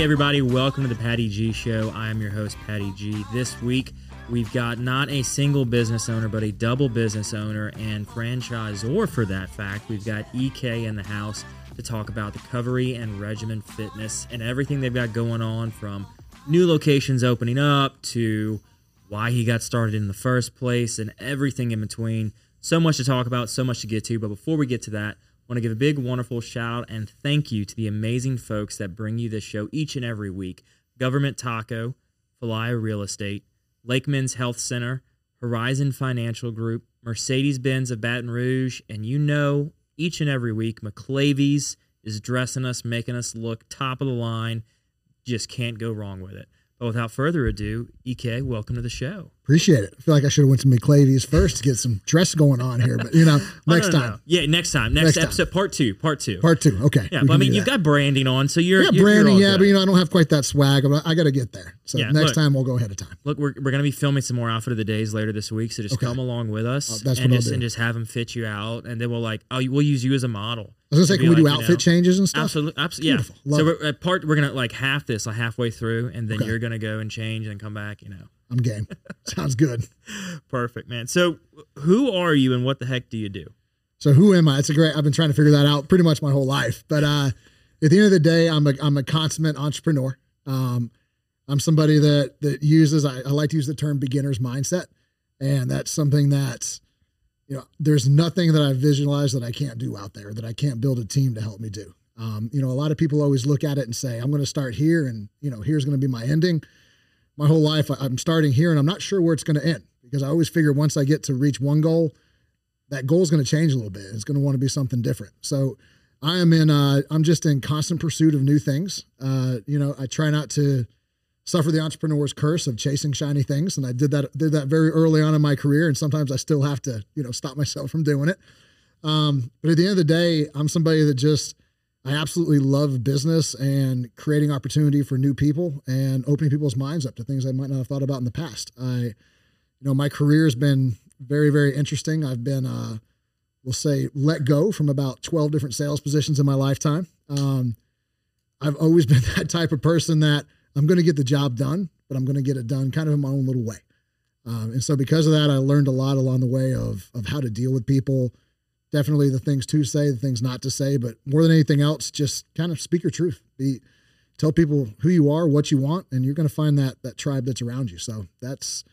Hey, everybody, welcome to the Patty G Show. I am your host, Patty G. This week, we've got not a single business owner, but a double business owner and franchisor for that fact. We've got EK in the house to talk about the Covery and Regymen Fitness and everything they've got going on from new locations opening up to why he got started in the first place and everything in between. So much to talk about, so much to get to. But before we get to that, want to give a big, wonderful shout out and thank you to the amazing folks that bring you this show each and every week Government Taco, Fayala Real Estate, Lake Men's Health Center, Horizon Financial Group, Mercedes Benz of Baton Rouge, and you know, each and every week, McLavy's is dressing us, making us look top of the line. Just can't go wrong with it. But without further ado, EK, welcome to the show. Appreciate it. I feel like I should have went to McLavy's first to get some dress going on here, but you know, Oh, next no, no, time. no. Yeah, next time. Next, Next time. episode, part two. Part two. Part two. Okay. yeah, but I mean, you've got branding on, so you're yeah, you're- you're branding, yeah, good. but you know, I don't have quite that swag. but I got to get there. So Yeah, next look. time we'll go ahead of time. Look, we're, we're going to be filming some more outfit of the days later this week, so just Okay. come along with us Oh, that's and just do. and just have them fit you out, and then we'll like, oh, we'll use you as a model. I was gonna say, can we do like, you outfit know, changes and stuff? Absolutely, absolutely, yeah. Beautiful. Love So we're at part we're gonna like half this, like halfway through, and then Okay. you're gonna go and change and come back. You know, I'm game. Sounds good. perfect, man. So who are you, and what the heck do you do? So who am I? It's a great. I've been trying to figure that out pretty much my whole life. But uh, at the end of the day, I'm a I'm a consummate entrepreneur. Um, I'm somebody that that uses. I, I like to use the term beginner's mindset, and that's something that you know. There's nothing that I visualize that I can't do out there that I can't build a team to help me do. Um, you know, a lot of people always look at it and say, "I'm going to start here, and you know, here's going to be my ending." My whole life, I- I'm starting here, and I'm not sure where it's going to end because I always figure once I get to reach one goal, that goal is going to change a little bit. It's going to want to be something different. So I am in, uh, I'm just in constant pursuit of new things. Uh, you know, I try not to suffer the entrepreneur's curse of chasing shiny things. And I did that, did that very early on in my career. And sometimes I still have to, you know, stop myself from doing it. Um, but at the end of the day, I'm somebody that just, I absolutely love business and creating opportunity for new people and opening people's minds up to things I might not have thought about in the past. I, you know, my career has been very, very interesting. I've been, uh, we'll say, let go from about 12 different sales positions in my lifetime. Um, I've always been that type of person that I'm going to get the job done, but I'm going to get it done kind of in my own little way. Um, and so because of that, I learned a lot along the way of, of how to deal with people, definitely the things to say, the things not to say, but more than anything else, just kind of speak your truth. Be, tell people who you are, what you want, and you're going to find that, that tribe that's around you. So that's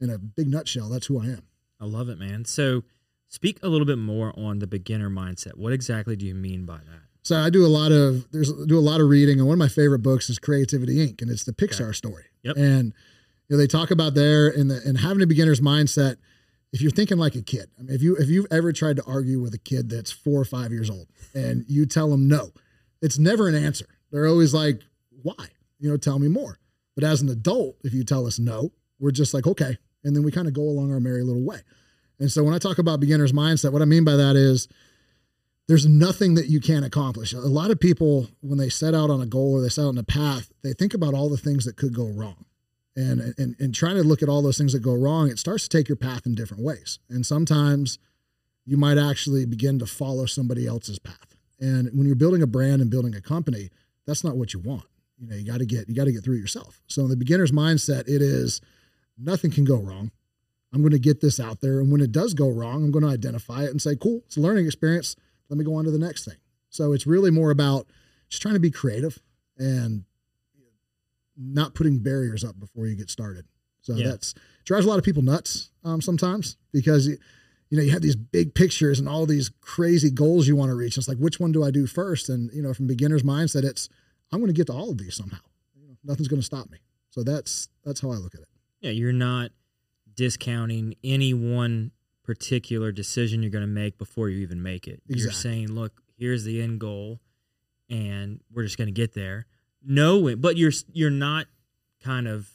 in a big nutshell, that's who I am. I love it, man. So speak a little bit more on the beginner mindset. What exactly do you mean by that? So I do a lot of there's do a lot of reading, and one of my favorite books is Creativity Inc. and it's the Pixar story. Yep. And you know, they talk about there in the in having a beginner's mindset. If you're thinking like a kid, I mean, if you if you've ever tried to argue with a kid that's four or five years old, and you tell them no, it's never an answer. They're always like, "Why? You know, tell me more." But as an adult, if you tell us no, we're just like, "Okay," and then we kind of go along our merry little way. And so when I talk about beginner's mindset, what I mean by that is there's nothing that you can't accomplish. A lot of people, when they set out on a goal or they set out on a path, they think about all the things that could go wrong. And, and, and trying to look at all those things that go wrong, it starts to take your path in different ways. And sometimes you might actually begin to follow somebody else's path. And when you're building a brand and building a company, that's not what you want. You know, you got to get you got to get through it yourself. So in the beginner's mindset, it is nothing can go wrong. I'm going to get this out there, and when it does go wrong, I'm going to identify it and say, "Cool, it's a learning experience. Let me go on to the next thing." So it's really more about just trying to be creative and not putting barriers up before you get started. So Yeah. that's drives a lot of people nuts um, sometimes because you, know you have these big pictures and all these crazy goals you want to reach. It's like which one do I do first? And you know, from beginner's mindset, it's I'm going to get to all of these somehow. You know, nothing's going to stop me. So that's that's how I look at it. Yeah, you're not discounting any one particular decision you're going to make before you even make it. You're saying, look, here's the end goal, and we're just going to get there. Knowing, but you're you're not kind of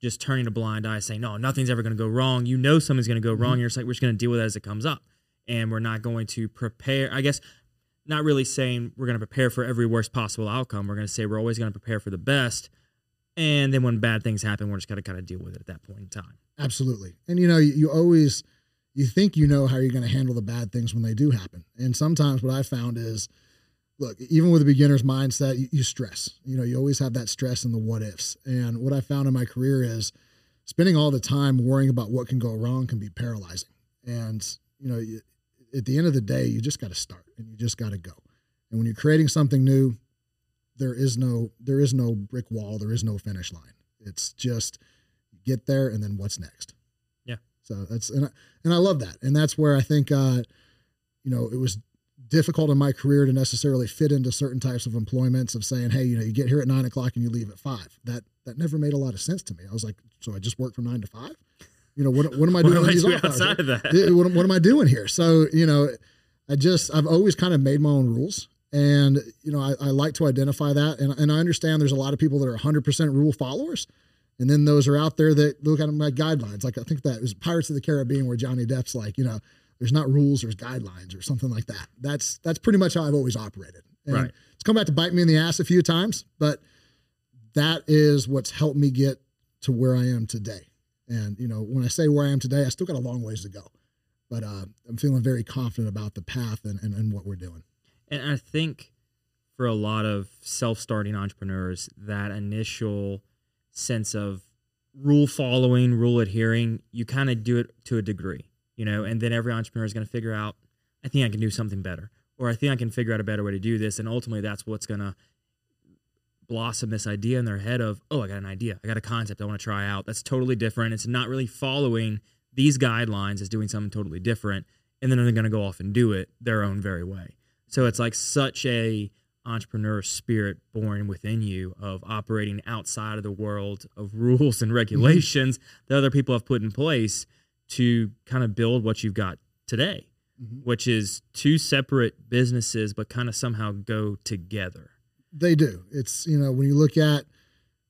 just turning a blind eye, saying, no, nothing's ever going to go wrong. You know something's going to go wrong. Mhm. You're just like, we're just going to deal with it as it comes up, and we're not going to prepare. I guess not really saying we're going to prepare for every worst possible outcome. We're going to say we're always going to prepare for the best. And then when bad things happen, we're just going to kind of deal with it at that point in time. Absolutely. And you know, you, you always you think you know how you're going to handle the bad things when they do happen. And sometimes what I found is look, even with a beginner's mindset, you, you stress. You know, you always have that stress and the what ifs. And what I found in my career is spending all the time worrying about what can go wrong can be paralyzing. And you know, you, at the end of the day, you just got to start and you just got to go. And when you're creating something new, there is no there is no brick wall, there is no finish line. It's just get there and then what's next. Yeah. So that's and I, and I love that. And that's where I think uh you know, it was difficult in my career to necessarily fit into certain types of employments of saying, hey, you know, you get here at nine o'clock and you leave at five. That that never made a lot of sense to me. I was like, so I just work from nine to five? You know, what, what am I doing what these outside of that? What, what am I doing here? So, you know, I just, I've always kind of made my own rules. And, you know, I, I like to identify that. And, and I understand there's a lot of people that are 100% rule followers. And then those are out there that look at like guidelines. Like I think that was Pirates of the Caribbean where Johnny Depp's like, you know, there's not rules, there's guidelines or something like that. That's that's pretty much how I've always operated. And right. It's come back to bite me in the ass a few times, but that is what's helped me get to where I am today. And you know, when I say where I am today, I still got a long ways to go, but uh, I'm feeling very confident about the path and, and, and what we're doing. And I think for a lot of self-starting entrepreneurs, that initial sense of rule following, rule adhering, you kind of do it to a degree you know, and then every entrepreneur is going to figure out, I think I can do something better, or I think I can figure out a better way to do this. And ultimately, that's what's going to blossom this idea in their head of, oh, I got an idea, I got a concept I want to try out. That's totally different. It's not really following these guidelines as doing something totally different. And then they're going to go off and do it their own very way. So it's like such a entrepreneur spirit born within you of operating outside of the world of rules and mm-hmm. regulations that other people have put in place to kind of build what you've got today, mm-hmm. which is two separate businesses, but kind of somehow go together. They do. It's, you know, when you look at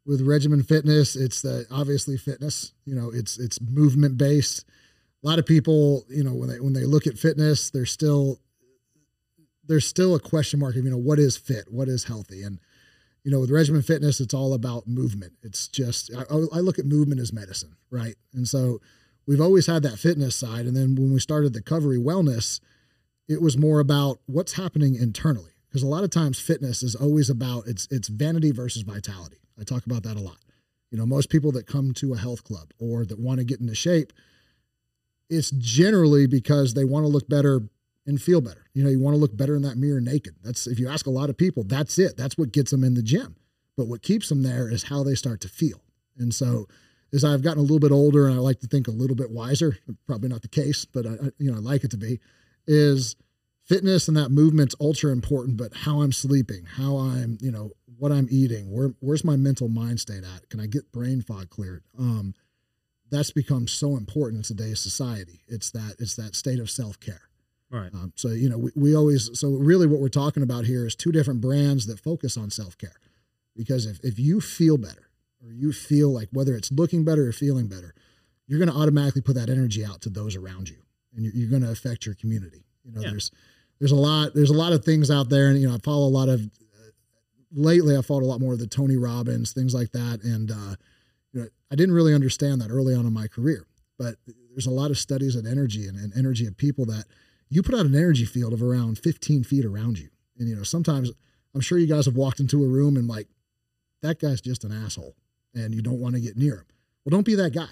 with regymen fitness, it's the obviously fitness, you know, it's, it's movement based. A lot of people, you know, when they, when they look at fitness, they're still, there's still a question mark of, you know, what is fit? What is healthy? And, you know, with regymen fitness, it's all about movement. It's just, I, I look at movement as medicine, right? And so, we've always had that fitness side. And then when we started the Covery Wellness, it was more about what's happening internally. Because a lot of times fitness is always about it's it's vanity versus vitality. I talk about that a lot. You know, most people that come to a health club or that want to get into shape, it's generally because they want to look better and feel better. You know, you want to look better in that mirror naked. That's if you ask a lot of people, that's it. That's what gets them in the gym. But what keeps them there is how they start to feel. And so as I've gotten a little bit older and I like to think a little bit wiser, probably not the case, but I, you know, I like it to be, is fitness and that movement's ultra important, but how I'm sleeping, how I'm, you know, what I'm eating, where, where's my mental mind state at? Can I get brain fog cleared? Um, that's become so important in today's society. It's that, it's that state of self-care. Right. Um, so, you know, we, we always, so really what we're talking about here is two different brands that focus on self-care because if, if you feel better, or you feel like whether it's looking better or feeling better, you're going to automatically put that energy out to those around you, and you're, you're going to affect your community. You know, yeah. there's there's a lot there's a lot of things out there, and you know, I follow a lot of. Uh, lately, I followed a lot more of the Tony Robbins things like that, and uh, you know, I didn't really understand that early on in my career. But there's a lot of studies on energy and, and energy of people that you put out an energy field of around 15 feet around you, and you know, sometimes I'm sure you guys have walked into a room and like that guy's just an asshole and you don't want to get near him. Well, don't be that guy.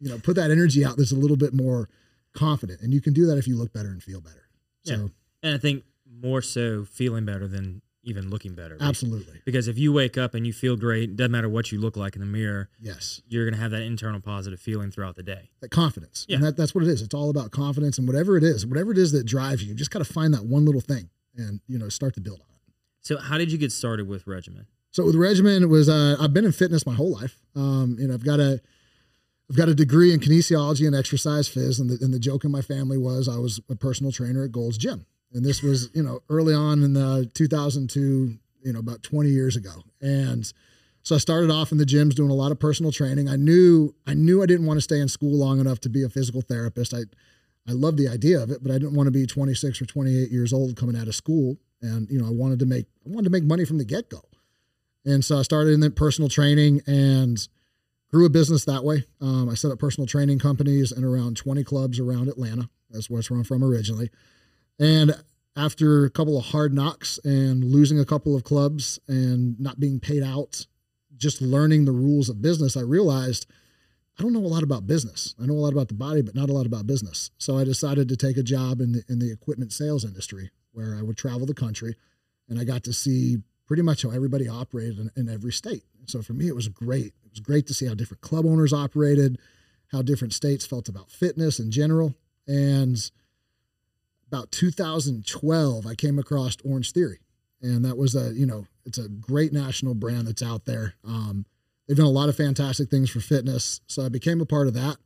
You know, put that energy out that's a little bit more confident. And you can do that if you look better and feel better. So, yeah. And I think more so feeling better than even looking better. Absolutely. Because if you wake up and you feel great, doesn't matter what you look like in the mirror. Yes. You're going to have that internal positive feeling throughout the day. That confidence. Yeah. And that, that's what it is. It's all about confidence and whatever it is, whatever it is that drives you, you just got to find that one little thing and, you know, start to build on it. So how did you get started with Regymen? So with regymen, it was uh, I've been in fitness my whole life. Um, you know, I've got a I've got a degree in kinesiology and exercise phys, and the, and the joke in my family was I was a personal trainer at Gold's Gym, and this was you know early on in the 2002, you know about 20 years ago, and so I started off in the gyms doing a lot of personal training. I knew I knew I didn't want to stay in school long enough to be a physical therapist. I I loved the idea of it, but I didn't want to be 26 or 28 years old coming out of school, and you know I wanted to make I wanted to make money from the get go. And so I started in personal training and grew a business that way. Um, I set up personal training companies in around 20 clubs around Atlanta. That's where I'm from originally. And after a couple of hard knocks and losing a couple of clubs and not being paid out, just learning the rules of business, I realized I don't know a lot about business. I know a lot about the body, but not a lot about business. So I decided to take a job in the in the equipment sales industry where I would travel the country and I got to see pretty much how everybody operated in, in every state. So for me, it was great. It was great to see how different club owners operated, how different states felt about fitness in general. And about 2012, I came across Orange Theory. And that was a, you know, it's a great national brand that's out there. Um, they've done a lot of fantastic things for fitness. So I became a part of that.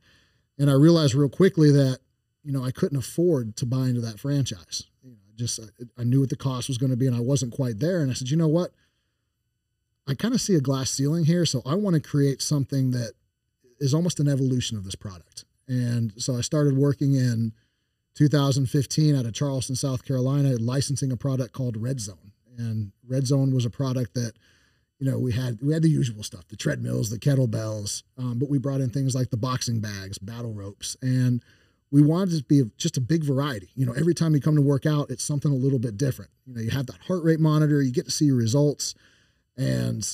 And I realized real quickly that, you know, I couldn't afford to buy into that franchise. Just, I, I knew what the cost was going to be and I wasn't quite there. And I said, you know what? I kind of see a glass ceiling here. So I want to create something that is almost an evolution of this product. And so I started working in 2015 out of Charleston, South Carolina, licensing a product called Red Zone. And Red Zone was a product that, you know, we had we had the usual stuff, the treadmills, the kettlebells, um, but we brought in things like the boxing bags, battle ropes, and we wanted to be just a big variety. You know, every time you come to work out, it's something a little bit different. You know, you have that heart rate monitor, you get to see your results, and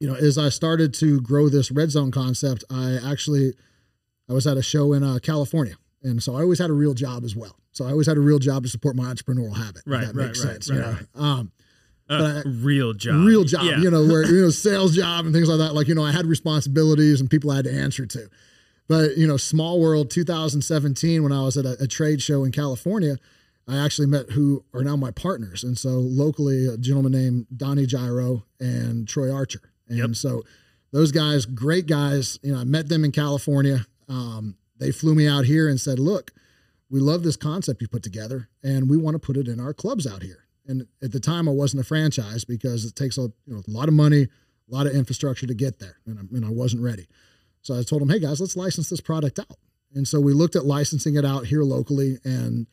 you know, as I started to grow this red zone concept, I actually I was at a show in uh, California, and so I always had a real job as well. So I always had a real job to support my entrepreneurial habit. Right, that right, makes right, sense. right, you know? Um, Uh, I- real job. real job, Yeah. you know, where you know sales job and things like that. Like you know, I had responsibilities and people I had to answer to. But you know, small world, 2017, when I was at a, a trade show in California, I actually met who are now my partners. And so locally, a gentleman named Donnie Gyro and Troy Archer. And Yep. so those guys, great guys. You know, I met them in California. Um, they flew me out here and said, "Look, we love this concept you put together, and we want to put it in our clubs out here." And at the time, I wasn't a franchise because it takes a you know a lot of money, a lot of infrastructure to get there, and I, and I wasn't ready. So I told them, "Hey guys, let's license this product out." And so we looked at licensing it out here locally, and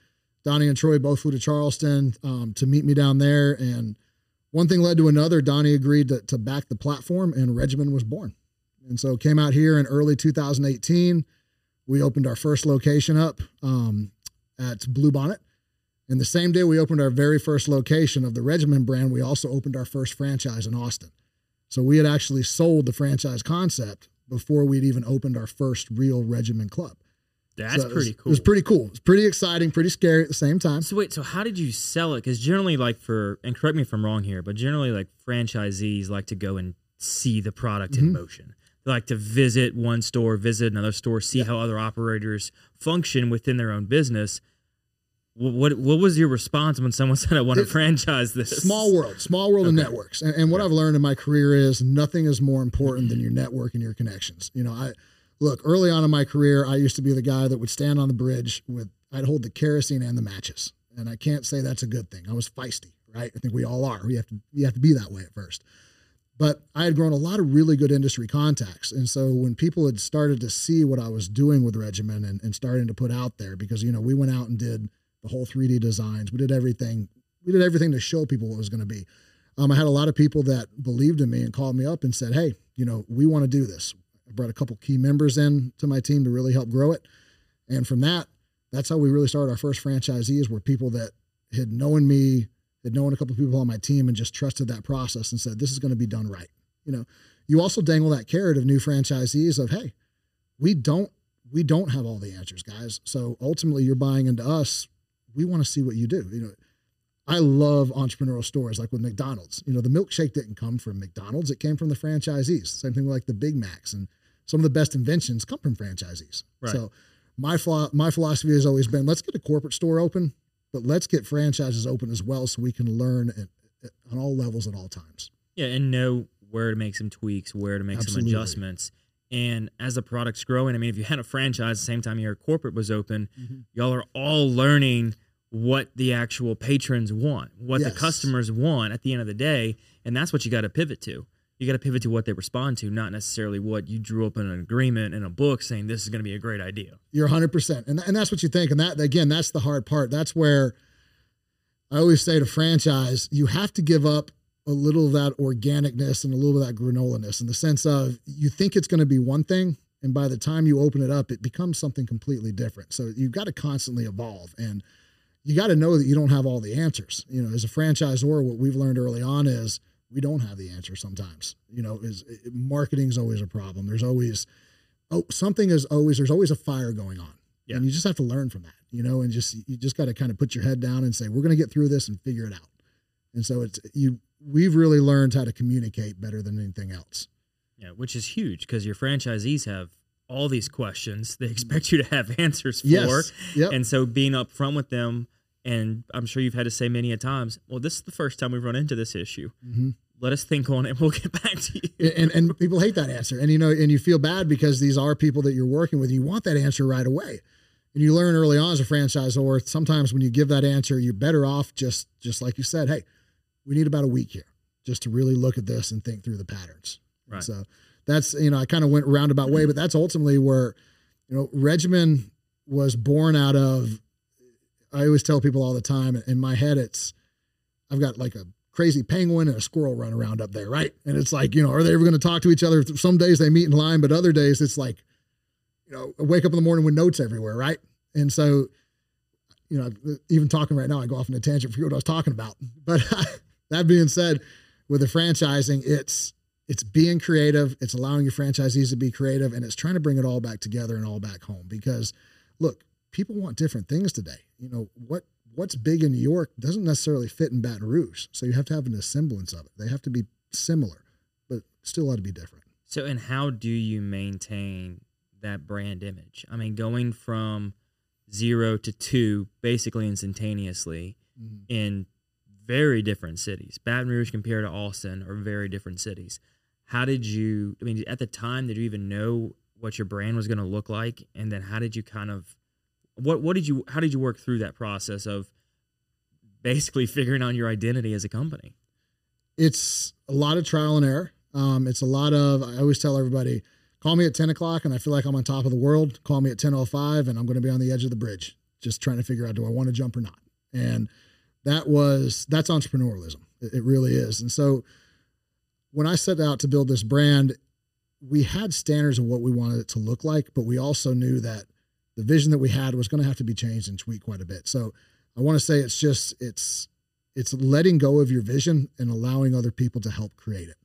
Donnie and Troy both flew to Charleston um, to meet me down there. And one thing led to another. Donnie agreed to, to back the platform, and Regymen was born. And so came out here in early 2018. We opened our first location up um, at Blue Bonnet. And the same day we opened our very first location of the Regymen brand, we also opened our first franchise in Austin. So we had actually sold the franchise concept before we'd even opened our first real Regymen club. That's So it was- pretty cool. It was pretty cool. It was pretty exciting, pretty scary at the same time. So wait, so how did you sell it? Because generally, like for and correct me if I'm wrong here, but generally, like franchisees like to go and see the product in Mhm. motion. They like to visit one store, visit another store, see how other operators function within their own business. What what, was your response when someone said, "I want to franchise this"? Small world, small world of networks. And, and what I've learned in my career is nothing is more important than mm-hmm. your network and your connections. You know, I look early on in my career, I used to be the guy that would stand on the bridge with, I'd hold the kerosene and the matches. And I can't say that's a good thing. I was feisty, right? I think we all are. We have to, you have to be that way at first. But I had grown a lot of really good industry contacts. And so when people had started to see what I was doing with Regymen and, and starting to put out there, because, you know, we went out and did the whole 3D designs, we did everything. We did everything to show people what it was going to be. Um, I had a lot of people that believed in me and called me up and said, "Hey, you know, we want to do this." I brought a couple key members in to my team to really help grow it, and from that, that's how we really started our first franchisees. Were people that had known me, had known a couple people on my team, and just trusted that process and said, "This is going to be done right." You know, you also dangle that carrot of new franchisees of, "Hey, we don't we don't have all the answers, guys. So ultimately, you're buying into us. We want to see what you do." You know. I love entrepreneurial stories like with McDonald's. You know, the milkshake didn't come from McDonald's, it came from the franchisees. Same thing like the Big Macs and some of the best inventions come from franchisees. Right. So my my philosophy has always been let's get a corporate store open, but let's get franchises open as well so we can learn at, at- on all levels at all times. Yeah, and know where to make some tweaks, where to make Absolutely. some adjustments. And as the product's growing, I mean, if you had a franchise the same time your corporate was open, Mhm. y'all are all learning what the actual patrons want, what the customers want at the end of the day. And that's what you got to pivot to. You got to pivot to what they respond to, not necessarily what you drew up in an agreement in a book saying this is going to be a great idea. You're 100%. And, and that's what you think. And that, again, that's the hard part. That's where I always say to franchise, you have to give up a little of that organicness and a little of that granola-ness in the sense of you think it's going to be one thing. And by the time you open it up, it becomes something completely different. So you've got to constantly evolve. And, you got to know that you don't have all the answers. You know, as a franchisor, what we've learned early on is we don't have the answer sometimes. You know, is marketing is always a problem. There's always oh something is always there's always a fire going on. Yeah. And you just have to learn from that, you know, and just you just got to kind of put your head down and say we're going to get through this and figure it out. And so it's you we've really learned how to communicate better than anything else. Yeah, which is huge because your franchisees have all these questions they expect you to have answers for. Yes. Yep. And so being upfront with them, and I'm sure you've had to say many a times, well, this is the first time we've run into this issue. Mm-hmm. Let us think on it. We'll get back to you. And, and people hate that answer, and you know, and you feel bad because these are people that you're working with. You want that answer right away, and you learn early on as a franchisor. Sometimes when you give that answer, you're better off just just like you said. Hey, we need about a week here just to really look at this and think through the patterns. Right. So that's you know I kind of went roundabout way, but that's ultimately where you know regymen was born out of. I always tell people all the time in my head, it's I've got like a crazy penguin and a squirrel run around up there, right? And it's like you know, are they ever going to talk to each other? Some days they meet in line, but other days it's like you know, I wake up in the morning with notes everywhere, right? And so you know, even talking right now, I go off on a tangent for what I was talking about. But that being said, with the franchising, it's it's being creative, it's allowing your franchisees to be creative, and it's trying to bring it all back together and all back home. Because look, people want different things today. You know, what what's big in New York doesn't necessarily fit in Baton Rouge. So you have to have an semblance of it. They have to be similar, but still ought to be different. So and how do you maintain that brand image? I mean, going from zero to two basically instantaneously mm-hmm. in very different cities. Baton Rouge compared to Austin are very different cities. How did you i mean at the time did you even know what your brand was going to look like? And then how did you kind of what what did you how did you work through that process of basically figuring out your identity as a company? It's a lot of trial and error. Um, it's a lot of i always tell everybody call me at 10 o'clock and i feel like i'm on top of the world. Call me at 10.05 and i'm going to be on the edge of the bridge just trying to figure out do i want to jump or not? And that was that's entrepreneurialism it, it really is and so when I set out to build this brand, we had standards of what we wanted it to look like, but we also knew that the vision that we had was going to have to be changed and tweaked quite a bit. So I want to say it's just it's it's letting go of your vision and allowing other people to help create it.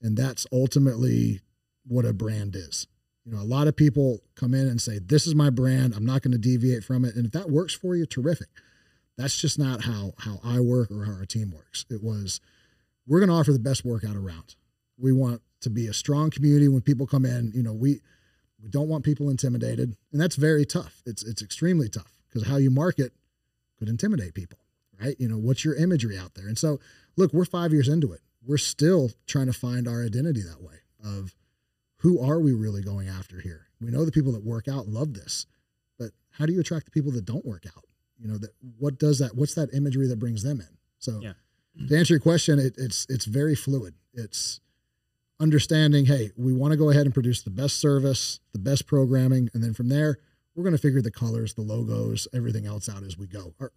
And that's ultimately what a brand is. You know, a lot of people come in and say, "This is my brand. I'm not going to deviate from it." And if that works for you, terrific. That's just not how how I work or how our team works. It was we're going to offer the best workout around. We want to be a strong community when people come in. You know, we we don't want people intimidated, and that's very tough. It's it's extremely tough because how you market could intimidate people, right? You know, what's your imagery out there? And so, look, we're five years into it. We're still trying to find our identity that way of who are we really going after here? We know the people that work out love this, but how do you attract the people that don't work out? You know, that what does that? What's that imagery that brings them in? So. Yeah to answer your question, it, it's it's very fluid. It's understanding, hey, we want to go ahead and produce the best service, the best programming, and then from there, we're going to figure the colors, the logos, everything else out as we go. Our,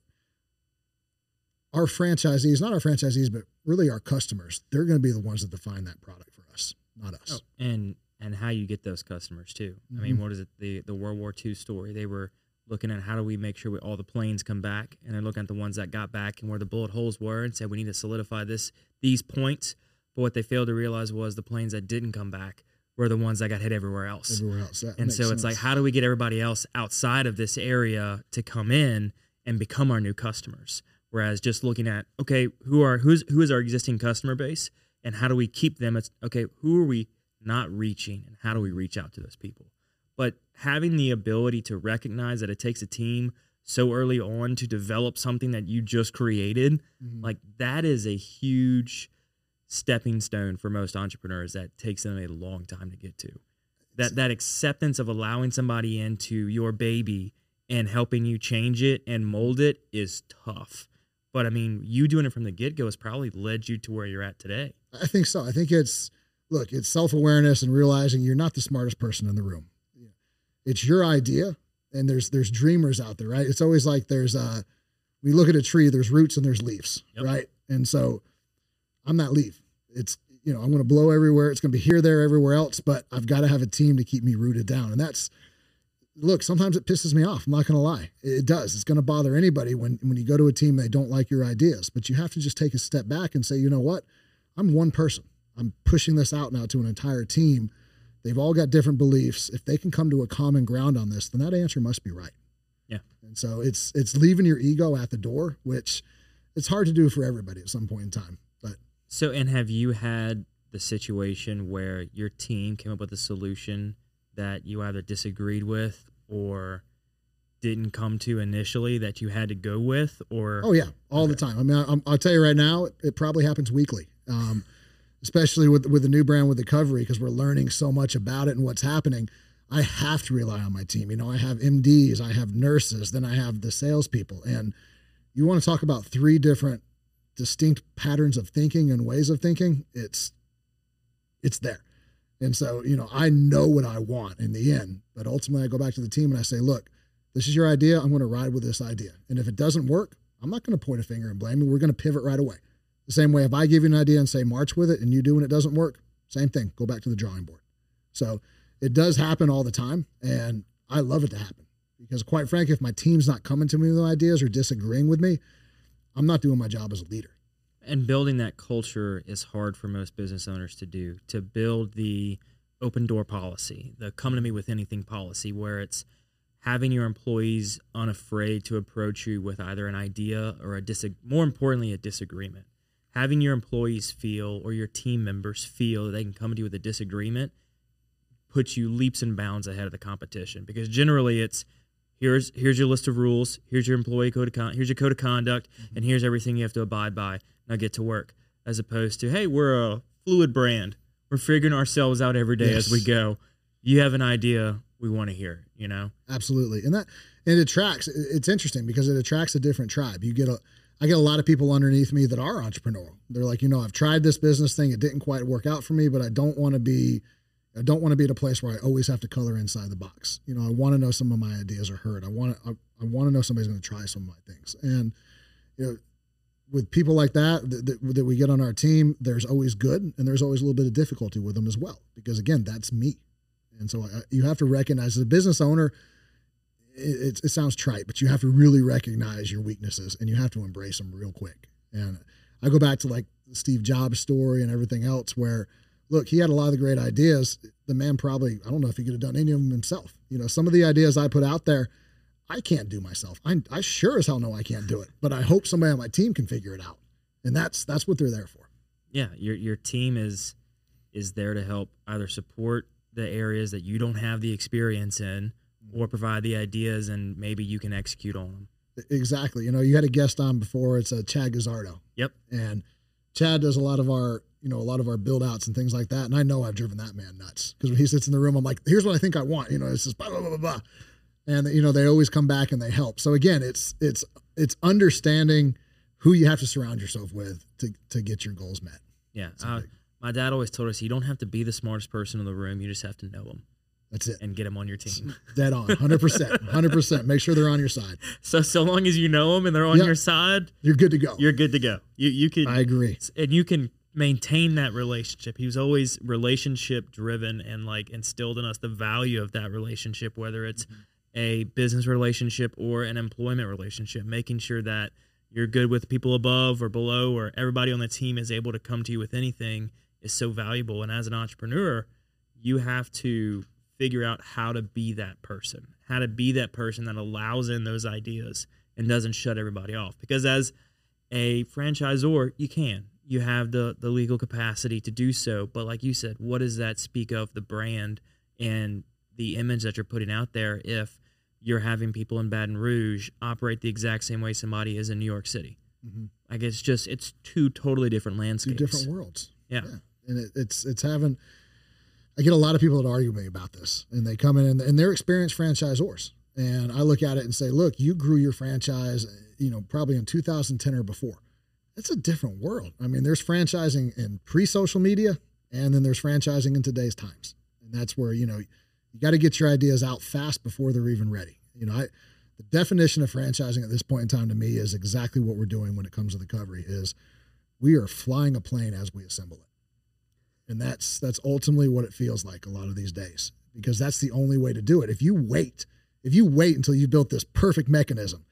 our franchisees, not our franchisees, but really our customers, they're going to be the ones that define that product for us, not us. Oh, and and how you get those customers too. Mm-hmm. I mean, mm-hmm. what is it? The the World War II story. They were looking at how do we make sure we, all the planes come back, and then looking at the ones that got back and where the bullet holes were, and said we need to solidify this these points. But what they failed to realize was the planes that didn't come back were the ones that got hit everywhere else. Everywhere else, and so it's sense. like, how do we get everybody else outside of this area to come in and become our new customers? Whereas just looking at okay, who are who's who is our existing customer base, and how do we keep them? It's okay, who are we not reaching, and how do we reach out to those people? Having the ability to recognize that it takes a team so early on to develop something that you just created, mm-hmm. like that is a huge stepping stone for most entrepreneurs that takes them a long time to get to. That that acceptance of allowing somebody into your baby and helping you change it and mold it is tough. But I mean, you doing it from the get go has probably led you to where you're at today. I think so. I think it's look, it's self awareness and realizing you're not the smartest person in the room it's your idea and there's there's dreamers out there right it's always like there's uh we look at a tree there's roots and there's leaves yep. right and so i'm that leaf it's you know i'm going to blow everywhere it's going to be here there everywhere else but i've got to have a team to keep me rooted down and that's look, sometimes it pisses me off. I'm not going to lie. It does. It's going to bother anybody when, when you go to a team, they don't like your ideas, but you have to just take a step back and say, you know what? I'm one person. I'm pushing this out now to an entire team. They've all got different beliefs. If they can come to a common ground on this, then that answer must be right. Yeah. And so it's it's leaving your ego at the door, which it's hard to do for everybody at some point in time. But so, and have you had the situation where your team came up with a solution that you either disagreed with or didn't come to initially that you had to go with or oh yeah all okay. the time i mean I, will tell you right now it probably happens weekly um, especially with with the new brand with the Covery because we're learning so much about it and what's happening i have to rely on my team you know i have mds i have nurses then i have the salespeople and you want to talk about three different distinct patterns of thinking and ways of thinking it's it's there and so, you know, I know what I want in the end, but ultimately I go back to the team and I say, look, this is your idea. I'm going to ride with this idea. And if it doesn't work, I'm not going to point a finger and blame you. We're going to pivot right away. The same way, if I give you an idea and say march with it and you do and it doesn't work, same thing. Go back to the drawing board. So it does happen all the time. And I love it to happen because, quite frankly, if my team's not coming to me with ideas or disagreeing with me, I'm not doing my job as a leader and building that culture is hard for most business owners to do to build the open door policy the come to me with anything policy where it's having your employees unafraid to approach you with either an idea or a dis more importantly a disagreement having your employees feel or your team members feel that they can come to you with a disagreement puts you leaps and bounds ahead of the competition. Because generally it's here's here's your list of rules here's your employee code of con- here's your code of conduct mm-hmm. and here's everything you have to abide by. Now get to work. As opposed to hey we're a fluid brand. We're figuring ourselves out every day yes. as we go. You have an idea we want to hear you know? Absolutely. And that it attracts it's interesting because it attracts a different tribe. You get a I get a lot of people underneath me that are entrepreneurial. They're like, you know, I've tried this business thing. It didn't quite work out for me, but I don't want to be I don't want to be at a place where I always have to color inside the box. You know, I want to know some of my ideas are heard. I want to, I, I want to know somebody's going to try some of my things. And, you know, with people like that, that, that we get on our team, there's always good and there's always a little bit of difficulty with them as well. Because again, that's me. And so I, you have to recognize as a business owner, it, it, sounds trite, but you have to really recognize your weaknesses and you have to embrace them real quick. And I go back to like the Steve Jobs story and everything else where look, he had a lot of the great ideas. The man probably, I don't know if he could have done any of them himself. You know, some of the ideas I put out there, I can't do myself. I, I sure as hell know I can't do it, but I hope somebody on my team can figure it out. And that's, that's what they're there for. Yeah. Your, your team is, is there to help either support the areas that you don't have the experience in or provide the ideas and maybe you can execute on them. Exactly. You know, you had a guest on before. It's a uh, Chad Gazzardo. Yep. And Chad does a lot of our you know, a lot of our build outs and things like that. And I know I've driven that man nuts because when he sits in the room, I'm like, here's what I think I want. You know, it's just blah, blah, blah, blah. And, you know, they always come back and they help. So again, it's, it's, it's understanding who you have to surround yourself with to, to get your goals met. Yeah. Uh, my dad always told us you don't have to be the smartest person in the room. You just have to know them. That's it. And get them on your team. Dead on. 100%. 100%. Make sure they're on your side. So, so long as you know them and they're on yep. your side, you're good to go. You're good to go. You, you can, I agree. And you can maintain that relationship. He was always relationship driven and like instilled in us the value of that relationship, whether it's mm-hmm. a business relationship or an employment relationship, making sure that you're good with people above or below or everybody on the team is able to come to you with anything is so valuable. And as an entrepreneur, you have to figure out how to be that person, how to be that person that allows in those ideas and doesn't shut everybody off. Because as a franchisor, you can you have the the legal capacity to do so. But like you said, what does that speak of the brand and the image that you're putting out there if you're having people in Baton Rouge operate the exact same way somebody is in New York City? Mm-hmm. Like it's just it's two totally different landscapes, two different worlds. Yeah, yeah. and it, it's it's having. I get a lot of people that argue with me about this, and they come in and, and they're experienced franchisors, and I look at it and say, "Look, you grew your franchise, you know, probably in 2010 or before it's a different world. I mean, there's franchising in pre-social media, and then there's franchising in today's times, and that's where you know you got to get your ideas out fast before they're even ready. You know, I, the definition of franchising at this point in time to me is exactly what we're doing when it comes to the Covery is we are flying a plane as we assemble it, and that's that's ultimately what it feels like a lot of these days because that's the only way to do it. If you wait If you wait until you've built this perfect mechanism,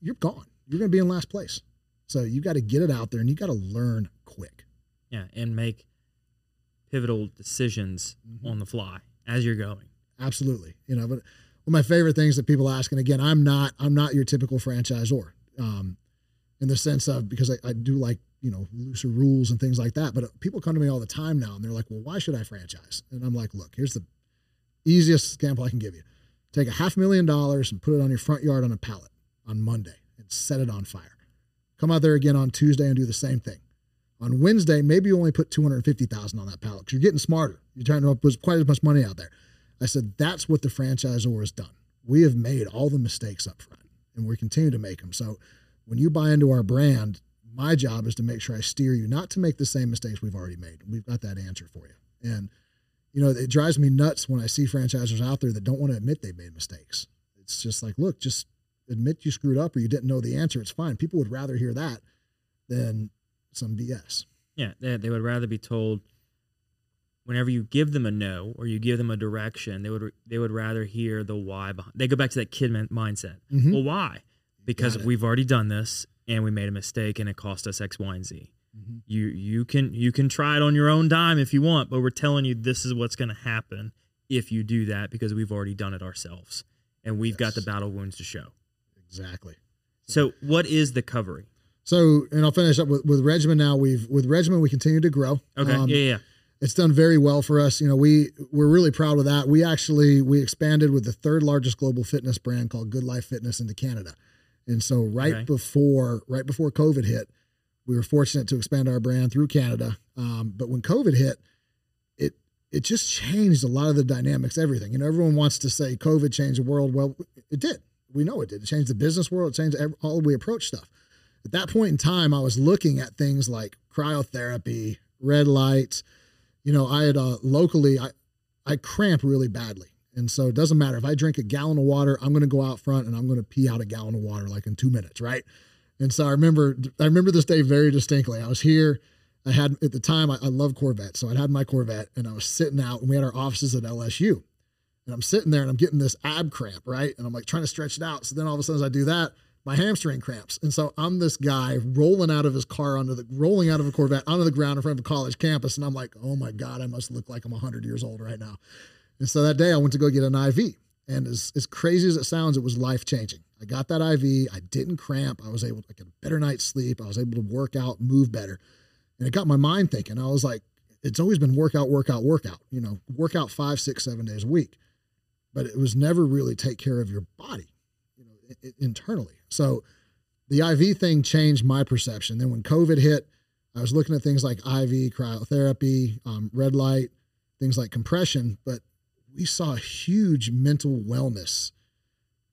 you're gone. You're going to be in last place. So you got to get it out there and you got to learn quick. Yeah, and make pivotal decisions mm-hmm. on the fly as you're going. Absolutely. You know, but one of my favorite things that people ask, and again, I'm not I'm not your typical franchisor. Um, in the sense of because I, I do like you know looser rules and things like that. But people come to me all the time now, and they're like, "Well, why should I franchise?" And I'm like, "Look, here's the easiest example I can give you. Take a half million dollars and put it on your front yard on a pallet on Monday and set it on fire. Come out there again on Tuesday and do the same thing. On Wednesday, maybe you only put 250,000 on that pallet because you're getting smarter. You're trying to put quite as much money out there. I said, that's what the franchisor has done. We have made all the mistakes up front and we continue to make them. So when you buy into our brand, my job is to make sure I steer you not to make the same mistakes we've already made. We've got that answer for you. And, you know, it drives me nuts when I see franchisors out there that don't want to admit they've made mistakes. It's just like, look, just admit you screwed up or you didn't know the answer. It's fine. People would rather hear that than some BS. Yeah, they, they would rather be told whenever you give them a no or you give them a direction, they would they would rather hear the why behind. They go back to that kid mindset. Mm-hmm. Well, why? Because we've already done this and we made a mistake and it cost us X, Y, and Z. Mm-hmm. You you can you can try it on your own dime if you want, but we're telling you this is what's going to happen if you do that because we've already done it ourselves and we've yes. got the battle wounds to show. Exactly. So, what is the Covery? So, and I'll finish up with, with Regymen now. We've, with Regymen, we continue to grow. Okay. Um, yeah, yeah. It's done very well for us. You know, we, we're really proud of that. We actually, we expanded with the third largest global fitness brand called Good Life Fitness into Canada. And so right okay. before, right before COVID hit, we were fortunate to expand our brand through Canada. Um, but when COVID hit, it, it just changed a lot of the dynamics, everything. You know, everyone wants to say COVID changed the world. Well, it did we know it did. It changed the business world. It changed all we approach stuff. At that point in time, I was looking at things like cryotherapy, red lights. You know, I had uh, locally, I, I cramp really badly. And so it doesn't matter if I drink a gallon of water, I'm going to go out front and I'm going to pee out a gallon of water like in two minutes, right? And so I remember, I remember this day very distinctly. I was here. I had at the time I, I love Corvette, so I had my Corvette and I was sitting out, and we had our offices at LSU. And I'm sitting there and I'm getting this ab cramp, right? And I'm like trying to stretch it out. So then all of a sudden, as I do that, my hamstring cramps. And so I'm this guy rolling out of his car onto the rolling out of a Corvette onto the ground in front of a college campus. And I'm like, oh my God, I must look like I'm 100 years old right now. And so that day I went to go get an IV. And as, as crazy as it sounds, it was life changing. I got that IV. I didn't cramp. I was able to get a better night's sleep. I was able to work out, move better. And it got my mind thinking. I was like, it's always been workout, workout, workout, you know, workout five, six, seven days a week but it was never really take care of your body, you know, internally. So the IV thing changed my perception. Then when COVID hit, I was looking at things like IV, cryotherapy, um, red light, things like compression, but we saw a huge mental wellness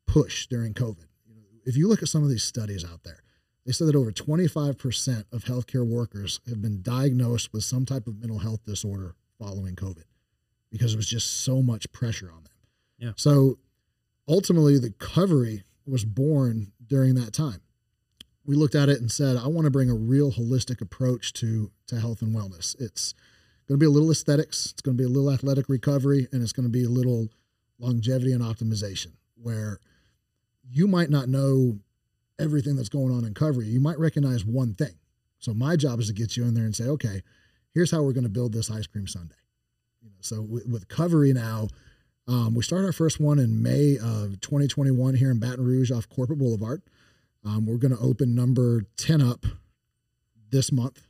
push during COVID. If you look at some of these studies out there, they said that over 25% of healthcare workers have been diagnosed with some type of mental health disorder following COVID because it was just so much pressure on them. Yeah. So ultimately, the Covery was born during that time. We looked at it and said, I want to bring a real holistic approach to, to health and wellness. It's going to be a little aesthetics, it's going to be a little athletic recovery, and it's going to be a little longevity and optimization where you might not know everything that's going on in Covery. You might recognize one thing. So my job is to get you in there and say, okay, here's how we're going to build this ice cream sundae. You know, so with, with now, um, we start our first one in May of 2021 here in Baton Rouge off Corporate Boulevard. Um, we're going to open number 10 up this month.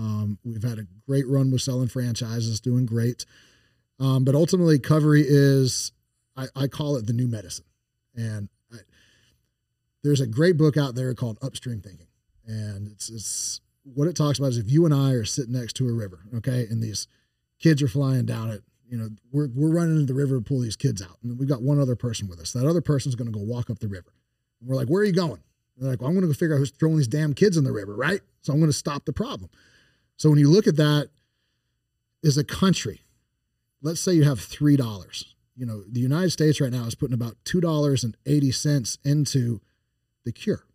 Um, we've had a great run with selling franchises, doing great. Um, but ultimately, Covery is, I, I, call it the new medicine. And I, there's a great book out there called Upstream Thinking. And it's, it's what it talks about is if you and I are sitting next to a river, okay, and these kids are flying down it, you know, we're, we're running into the river to pull these kids out. And we've got one other person with us. That other person's going to go walk up the river. And we're like, where are you going? And they're like, well, I'm going to go figure out who's throwing these damn kids in the river, right? So I'm going to stop the problem. So when you look at that as a country, let's say you have $3. You know, the United States right now is putting about $2.80 into the cure,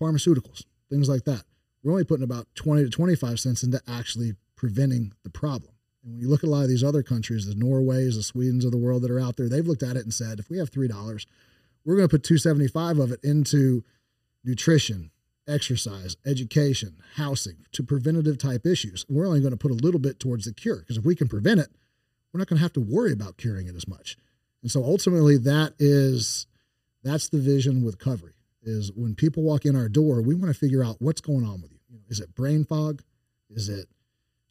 pharmaceuticals, things like that. We're only putting about 20 to 25 cents into actually preventing the problem. And when you look at a lot of these other countries, the Norways, the Swedens of the world that are out there, they've looked at it and said, if we have three dollars, we're going to put 275 of it into nutrition, exercise, education, housing, to preventative type issues. We're only going to put a little bit towards the cure because if we can prevent it, we're not going to have to worry about curing it as much. And so ultimately that is that's the vision with Covery is when people walk in our door, we want to figure out what's going on with you. is it brain fog? Is it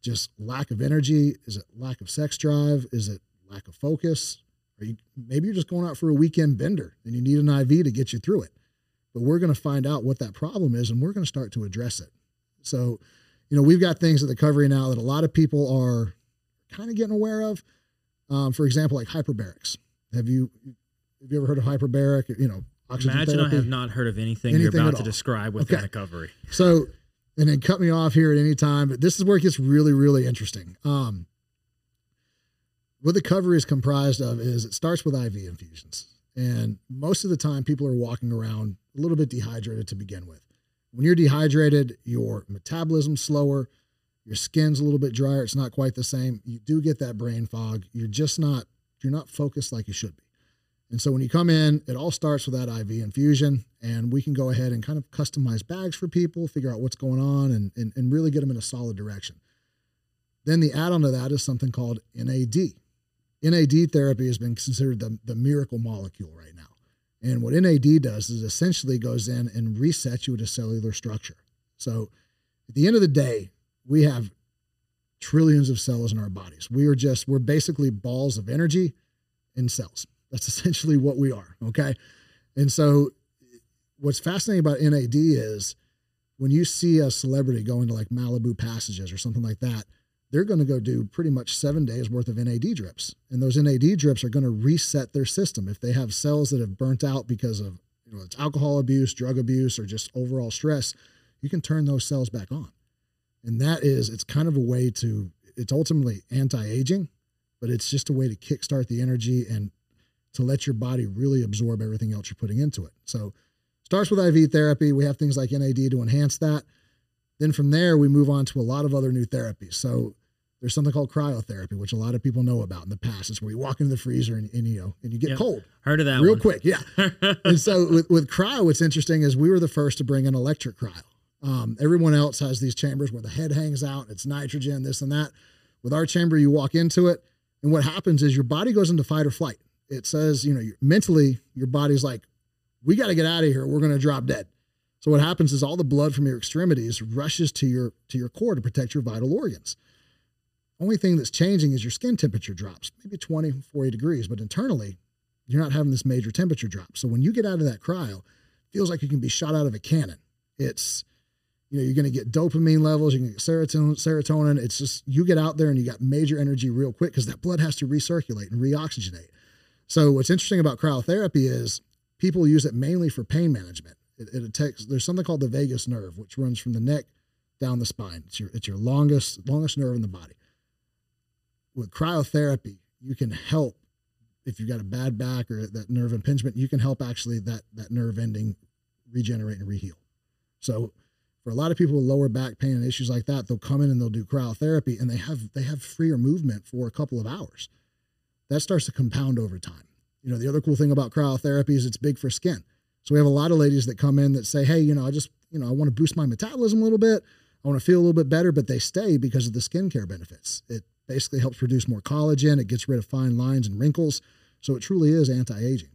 just lack of energy? Is it lack of sex drive? Is it lack of focus? Or you, maybe you're just going out for a weekend bender and you need an IV to get you through it. But we're going to find out what that problem is and we're going to start to address it. So, you know, we've got things at the Covery now that a lot of people are kind of getting aware of. Um, for example, like hyperbarics. Have you have you ever heard of hyperbaric? You know, oxygen Imagine therapy? I have not heard of anything, Anything you're about to describe with Okay. Covery. So, and then cut me off here at any time, but this is where it gets really, really interesting. Um, what the Covery is comprised of is it starts with IV infusions. And most of the time, people are walking around a little bit dehydrated to begin with. When you're dehydrated, your metabolism's slower, your skin's a little bit drier. It's not quite the same. You do get that brain fog. You're just not, you're not focused like you should be. And so when you come in, it all starts with that IV infusion, and we can go ahead and kind of customize bags for people, figure out what's going on, and, and, and really get them in a solid direction. Then the add on to that is something called NAD. NAD therapy has been considered the, the miracle molecule right now. And what NAD does is essentially goes in and resets you to cellular structure. So at the end of the day, we have trillions of cells in our bodies. We are just, we're basically balls of energy in cells. That's essentially what we are. Okay. And so what's fascinating about NAD is when you see a celebrity go into like Malibu passages or something like that, they're going to go do pretty much seven days worth of NAD drips. And those NAD drips are going to reset their system. If they have cells that have burnt out because of, you know, it's alcohol abuse, drug abuse, or just overall stress, you can turn those cells back on. And that is, it's kind of a way to, it's ultimately anti aging, but it's just a way to kickstart the energy and to let your body really absorb everything else you're putting into it. So, starts with IV therapy. We have things like NAD to enhance that. Then from there, we move on to a lot of other new therapies. So, there's something called cryotherapy, which a lot of people know about in the past. It's where you walk into the freezer and, and you know and you get Yep. cold Heard of that real one. quick. Yeah. and so with, with cryo, what's interesting is we were the first to bring in electric cryo. Um, everyone else has these chambers where the head hangs out, it's nitrogen, this and that. With our chamber, you walk into it, and what happens is your body goes into fight or flight. It says, you know, mentally, your body's like, we got to get out of here. We're going to drop dead. So what happens is all the blood from your extremities rushes to your to your core to protect your vital organs. Only thing that's changing is your skin temperature drops, maybe 20, 40 degrees, but internally, you're not having this major temperature drop. So when you get out of that cryo, feels like you can be shot out of a cannon. It's, you know, you're going to get dopamine levels, you can get serotonin, serotonin. It's just, you get out there and you got major energy real quick because that blood has to recirculate and reoxygenate. So what's interesting about cryotherapy is people use it mainly for pain management. It, it takes, there's something called the vagus nerve, which runs from the neck down the spine. It's your, it's your longest, longest nerve in the body. With cryotherapy, you can help if you've got a bad back or that nerve impingement, you can help actually that that nerve ending regenerate and reheal. So for a lot of people with lower back pain and issues like that, they'll come in and they'll do cryotherapy and they have they have freer movement for a couple of hours. That starts to compound over time. You know, the other cool thing about cryotherapy is it's big for skin. So we have a lot of ladies that come in that say, "Hey, you know, I just, you know, I want to boost my metabolism a little bit. I want to feel a little bit better," but they stay because of the skincare benefits. It basically helps produce more collagen, it gets rid of fine lines and wrinkles. So it truly is anti-aging.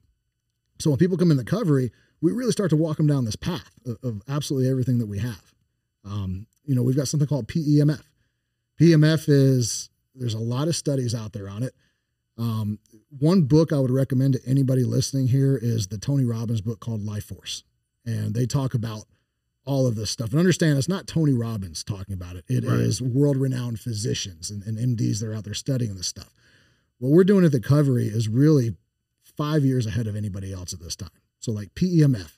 So when people come in the covery, we really start to walk them down this path of, of absolutely everything that we have. Um, you know, we've got something called PEMF. PEMF is there's a lot of studies out there on it. Um, one book I would recommend to anybody listening here is the Tony Robbins book called Life Force, and they talk about all of this stuff. And understand, it's not Tony Robbins talking about it. It is Right. world-renowned physicians and, and MDs that are out there studying this stuff. What we're doing at the Covery is really five years ahead of anybody else at this time. So like PEMF,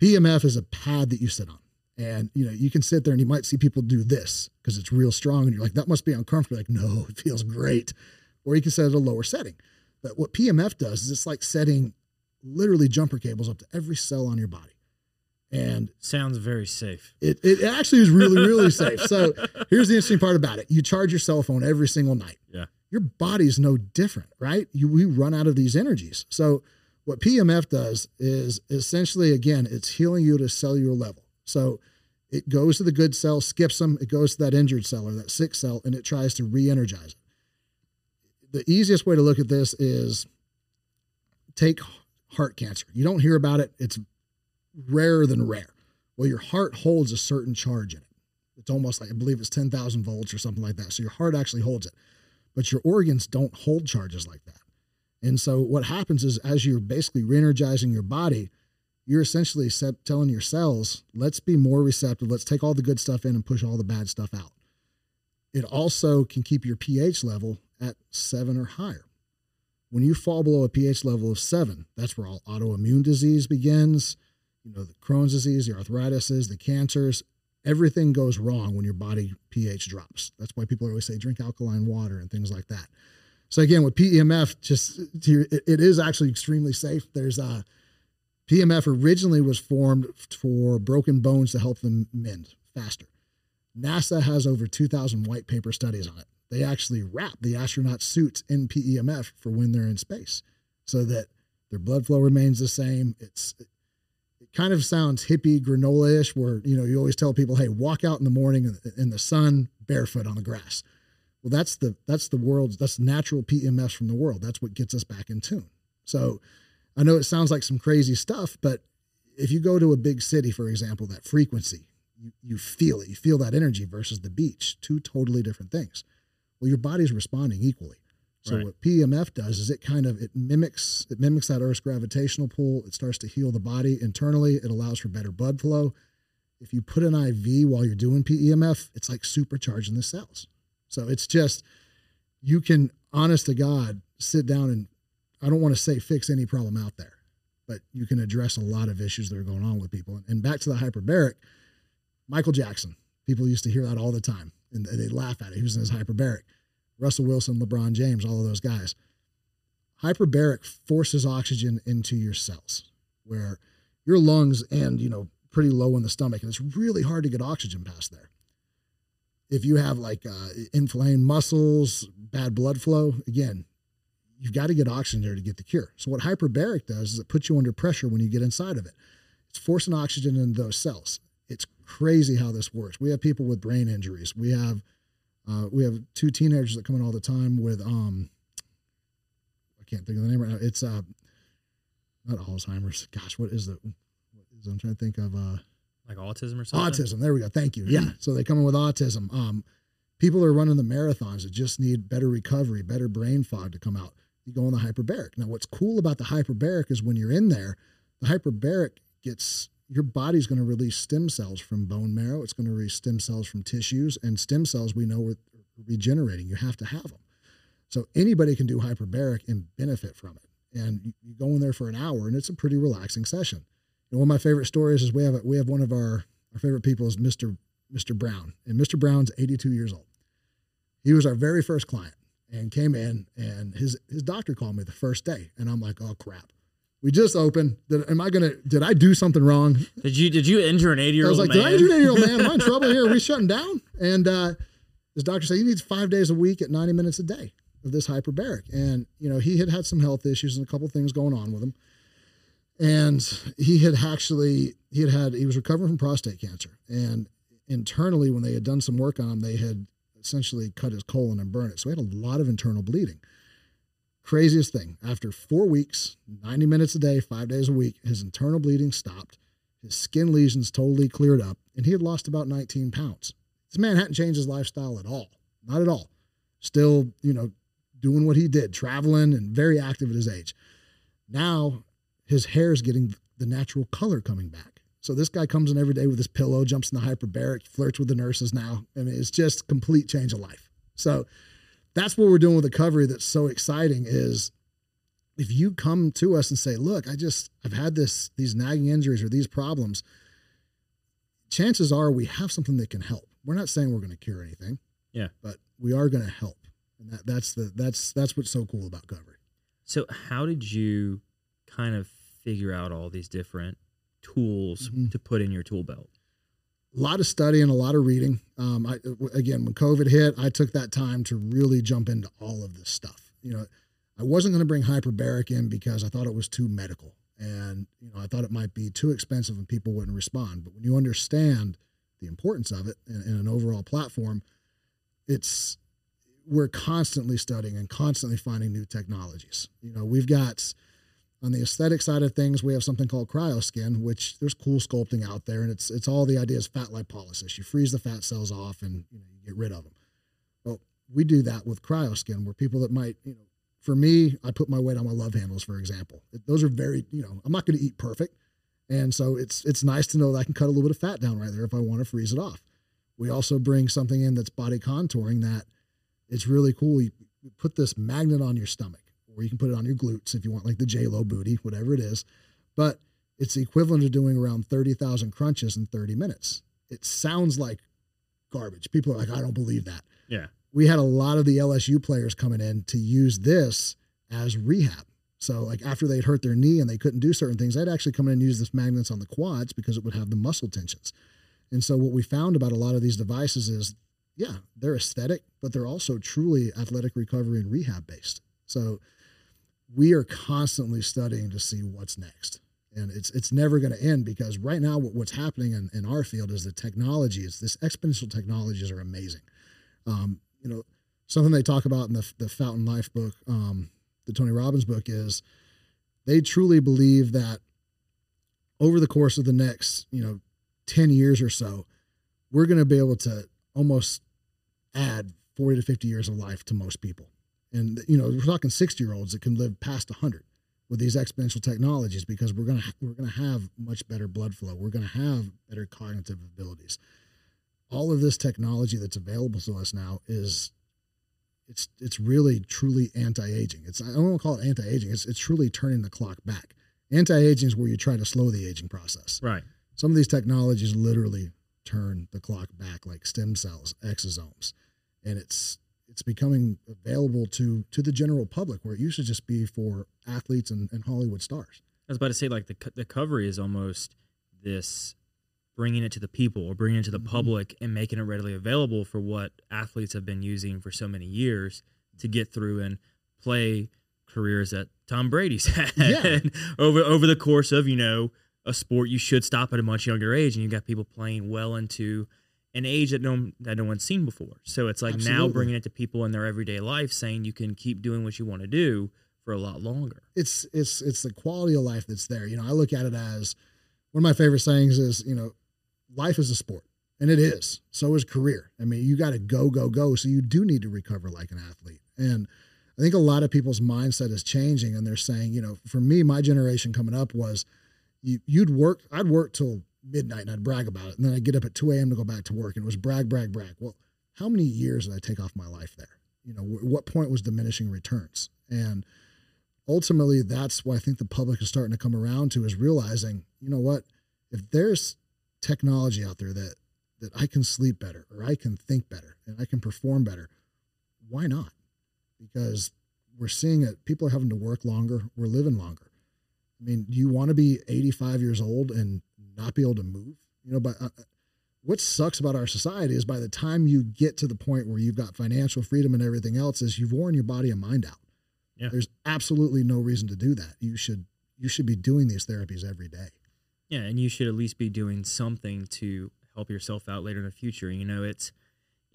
PEMF is a pad that you sit on. And you know, you can sit there and you might see people do this because it's real strong, and you're like, that must be uncomfortable. Like, no, it feels great. Or you can set it at a lower setting. But what PEMF does is it's like setting literally jumper cables up to every cell on your body. And sounds very safe. It, it actually is really, really safe. So here's the interesting part about it. You charge your cell phone every single night. Yeah. Your body's no different, right? You, we run out of these energies. So what PEMF does is essentially, again, it's healing you at a cellular level. So it goes to the good cell, skips them, it goes to that injured cell or that sick cell, and it tries to re energize it. The easiest way to look at this is take heart cancer. You don't hear about it, it's rarer than rare. Well, your heart holds a certain charge in it. It's almost like, I believe it's 10,000 volts or something like that. So your heart actually holds it, but your organs don't hold charges like that. And so what happens is as you're basically re energizing your body, you're essentially telling your cells, let's be more receptive. Let's take all the good stuff in and push all the bad stuff out. It also can keep your pH level at seven or higher. When you fall below a pH level of seven, that's where all autoimmune disease begins. You know, the Crohn's disease, the arthritises, the cancers, everything goes wrong when your body pH drops. That's why people always say drink alkaline water and things like that. So again, with PEMF, just it is actually extremely safe. There's uh, a PEMF originally was formed for broken bones to help them mend faster. NASA has over 2,000 white paper studies on it. They actually wrap the astronaut suits in PEMF for when they're in space so that their blood flow remains the same. It's it kind of sounds hippie granola-ish where, you know, you always tell people, "Hey, walk out in the morning in the sun barefoot on the grass." Well, that's the that's the world's that's natural pms from the world. That's what gets us back in tune. So, I know it sounds like some crazy stuff, but if you go to a big city, for example, that frequency, you, you feel it. You feel that energy versus the beach, two totally different things. Well, your body's responding equally. So right. what PEMF does is it kind of it mimics it mimics that Earth's gravitational pull. It starts to heal the body internally. It allows for better blood flow. If you put an IV while you're doing PEMF, it's like supercharging the cells. So it's just you can honest to God sit down and I don't want to say fix any problem out there, but you can address a lot of issues that are going on with people. And back to the hyperbaric, Michael Jackson. People used to hear that all the time, and they laugh at it. He was in his hyperbaric. Russell Wilson, LeBron James, all of those guys. Hyperbaric forces oxygen into your cells, where your lungs and, you know, pretty low in the stomach, and it's really hard to get oxygen past there. If you have like uh, inflamed muscles, bad blood flow, again, you've got to get oxygen there to get the cure. So what hyperbaric does is it puts you under pressure when you get inside of it. It's forcing oxygen into those cells. It's crazy how this works. We have people with brain injuries. We have uh, we have two teenagers that come in all the time with um I can't think of the name right now. It's uh not Alzheimer's. Gosh, what is the what is I'm trying to think of uh like autism or something. Autism. There we go. Thank you. Yeah. So they come in with autism. Um people are running the marathons that just need better recovery, better brain fog to come out you go on the hyperbaric. Now, what's cool about the hyperbaric is when you're in there, the hyperbaric gets your body's going to release stem cells from bone marrow. It's going to release stem cells from tissues, and stem cells we know are regenerating. You have to have them. So anybody can do hyperbaric and benefit from it. And you go in there for an hour, and it's a pretty relaxing session. And one of my favorite stories is we have a, we have one of our our favorite people is Mr. Mr. Brown, and Mr. Brown's 82 years old. He was our very first client and came in and his his doctor called me the first day and I'm like, oh crap. We just opened. Did, am I gonna? Did I do something wrong? Did you Did you injure an eighty year old? I was like, man? did I injure an eighty year old man? Am I in trouble here? Are we shutting down? And uh, his doctor said he needs five days a week at ninety minutes a day of this hyperbaric. And you know he had had some health issues and a couple things going on with him. And he had actually he had had he was recovering from prostate cancer. And internally, when they had done some work on him, they had essentially cut his colon and burned it. So he had a lot of internal bleeding. Craziest thing, after four weeks, 90 minutes a day, five days a week, his internal bleeding stopped. His skin lesions totally cleared up, and he had lost about 19 pounds. This man hadn't changed his lifestyle at all. Not at all. Still, you know, doing what he did, traveling and very active at his age. Now his hair is getting the natural color coming back. So this guy comes in every day with his pillow, jumps in the hyperbaric, flirts with the nurses now. I mean, it's just complete change of life. So that's what we're doing with the recovery that's so exciting is if you come to us and say, look, I just I've had this these nagging injuries or these problems, chances are we have something that can help. We're not saying we're going to cure anything. Yeah. But we are going to help. And that, that's the that's that's what's so cool about recovery. So how did you kind of figure out all these different tools Mhm. to put in your tool belt? A lot of studying, a lot of reading. Um, I, again, when COVID hit, I took that time to really jump into all of this stuff. You know, I wasn't going to bring hyperbaric in because I thought it was too medical, and you know, I thought it might be too expensive and people wouldn't respond. But when you understand the importance of it in, in an overall platform, it's we're constantly studying and constantly finding new technologies. You know, we've got on the aesthetic side of things, we have something called cryoskin, which there's cool sculpting out there, and it's it's all the idea is fat lipolysis. You freeze the fat cells off, and you know you get rid of them. Well, we do that with cryoskin, where people that might, you know, for me, I put my weight on my love handles, for example. Those are very, you know, I'm not going to eat perfect, and so it's it's nice to know that I can cut a little bit of fat down right there if I want to freeze it off. We also bring something in that's body contouring that it's really cool. You put this magnet on your stomach or you can put it on your glutes if you want like the J Lo booty, whatever it is. But it's the equivalent of doing around 30,000 crunches in 30 minutes. It sounds like garbage. People are like, I don't believe that. Yeah. We had a lot of the LSU players coming in to use this as rehab. So like after they'd hurt their knee and they couldn't do certain things, they'd actually come in and use this magnets on the quads because it would have the muscle tensions. And so what we found about a lot of these devices is, yeah, they're aesthetic, but they're also truly athletic recovery and rehab based. So we are constantly studying to see what's next. And it's it's never going to end because right now what, what's happening in, in our field is the technology is this exponential technologies are amazing. Um, you know something they talk about in the, the fountain life book um, the tony robbins book is they truly believe that over the course of the next you know 10 years or so we're going to be able to almost add 40 to 50 years of life to most people and you know we're talking 60 year olds that can live past 100 with these exponential technologies because we're going to we're going to have much better blood flow. We're going to have better cognitive abilities. All of this technology that's available to us now is it's it's really truly anti-aging. It's i don't want to call it anti-aging. It's, it's truly turning the clock back. Anti-aging is where you try to slow the aging process. Right. some of these technologies literally turn the clock back like stem cells exosomes. And it's it's becoming available to to the general public where it used to just be for athletes and, and hollywood stars I was about to say, like the the Covery is almost this bringing it to the people or bringing it to the Mhm. public and making it readily available for what athletes have been using for so many years to get through and play careers that Tom Brady's had Yeah. over over the course of you know a sport you should stop at a much younger age and you've got people playing well into an age that no that no one's seen before so it's like now bringing it to people in their everyday life saying you can keep doing what you want to do for a lot longer it's it's it's the quality of life that's there. You know, I look at it as one of my favorite sayings is, you know, life is a sport. And it is. So is career. I mean, you got to go, go, go. So you do need to recover like an athlete. And I think a lot of people's mindset is changing and they're saying, you know, for me, my generation coming up was you, you'd work, I'd work till midnight and I'd brag about it. And then I'd get up at 2 a.m. to go back to work and it was brag, brag, brag. Well, how many years did I take off my life there? You know, wh- what point was diminishing returns? And ultimately that's why I think the public is starting to come around to is realizing, you know what, if there's technology out there that that I can sleep better or I can think better and I can perform better, why not? Because we're seeing it. People are having to work longer. We're living longer. I mean, do you want to be 85 years old and not be able to move? You know, but uh, what sucks about our society is by the time you get to the point where you've got financial freedom and everything else, is you've worn your body and mind out. Yeah. There's absolutely no reason to do that. You should you should be doing these therapies every day. Yeah, and you should at least be doing something to help yourself out later in the future. You know, it's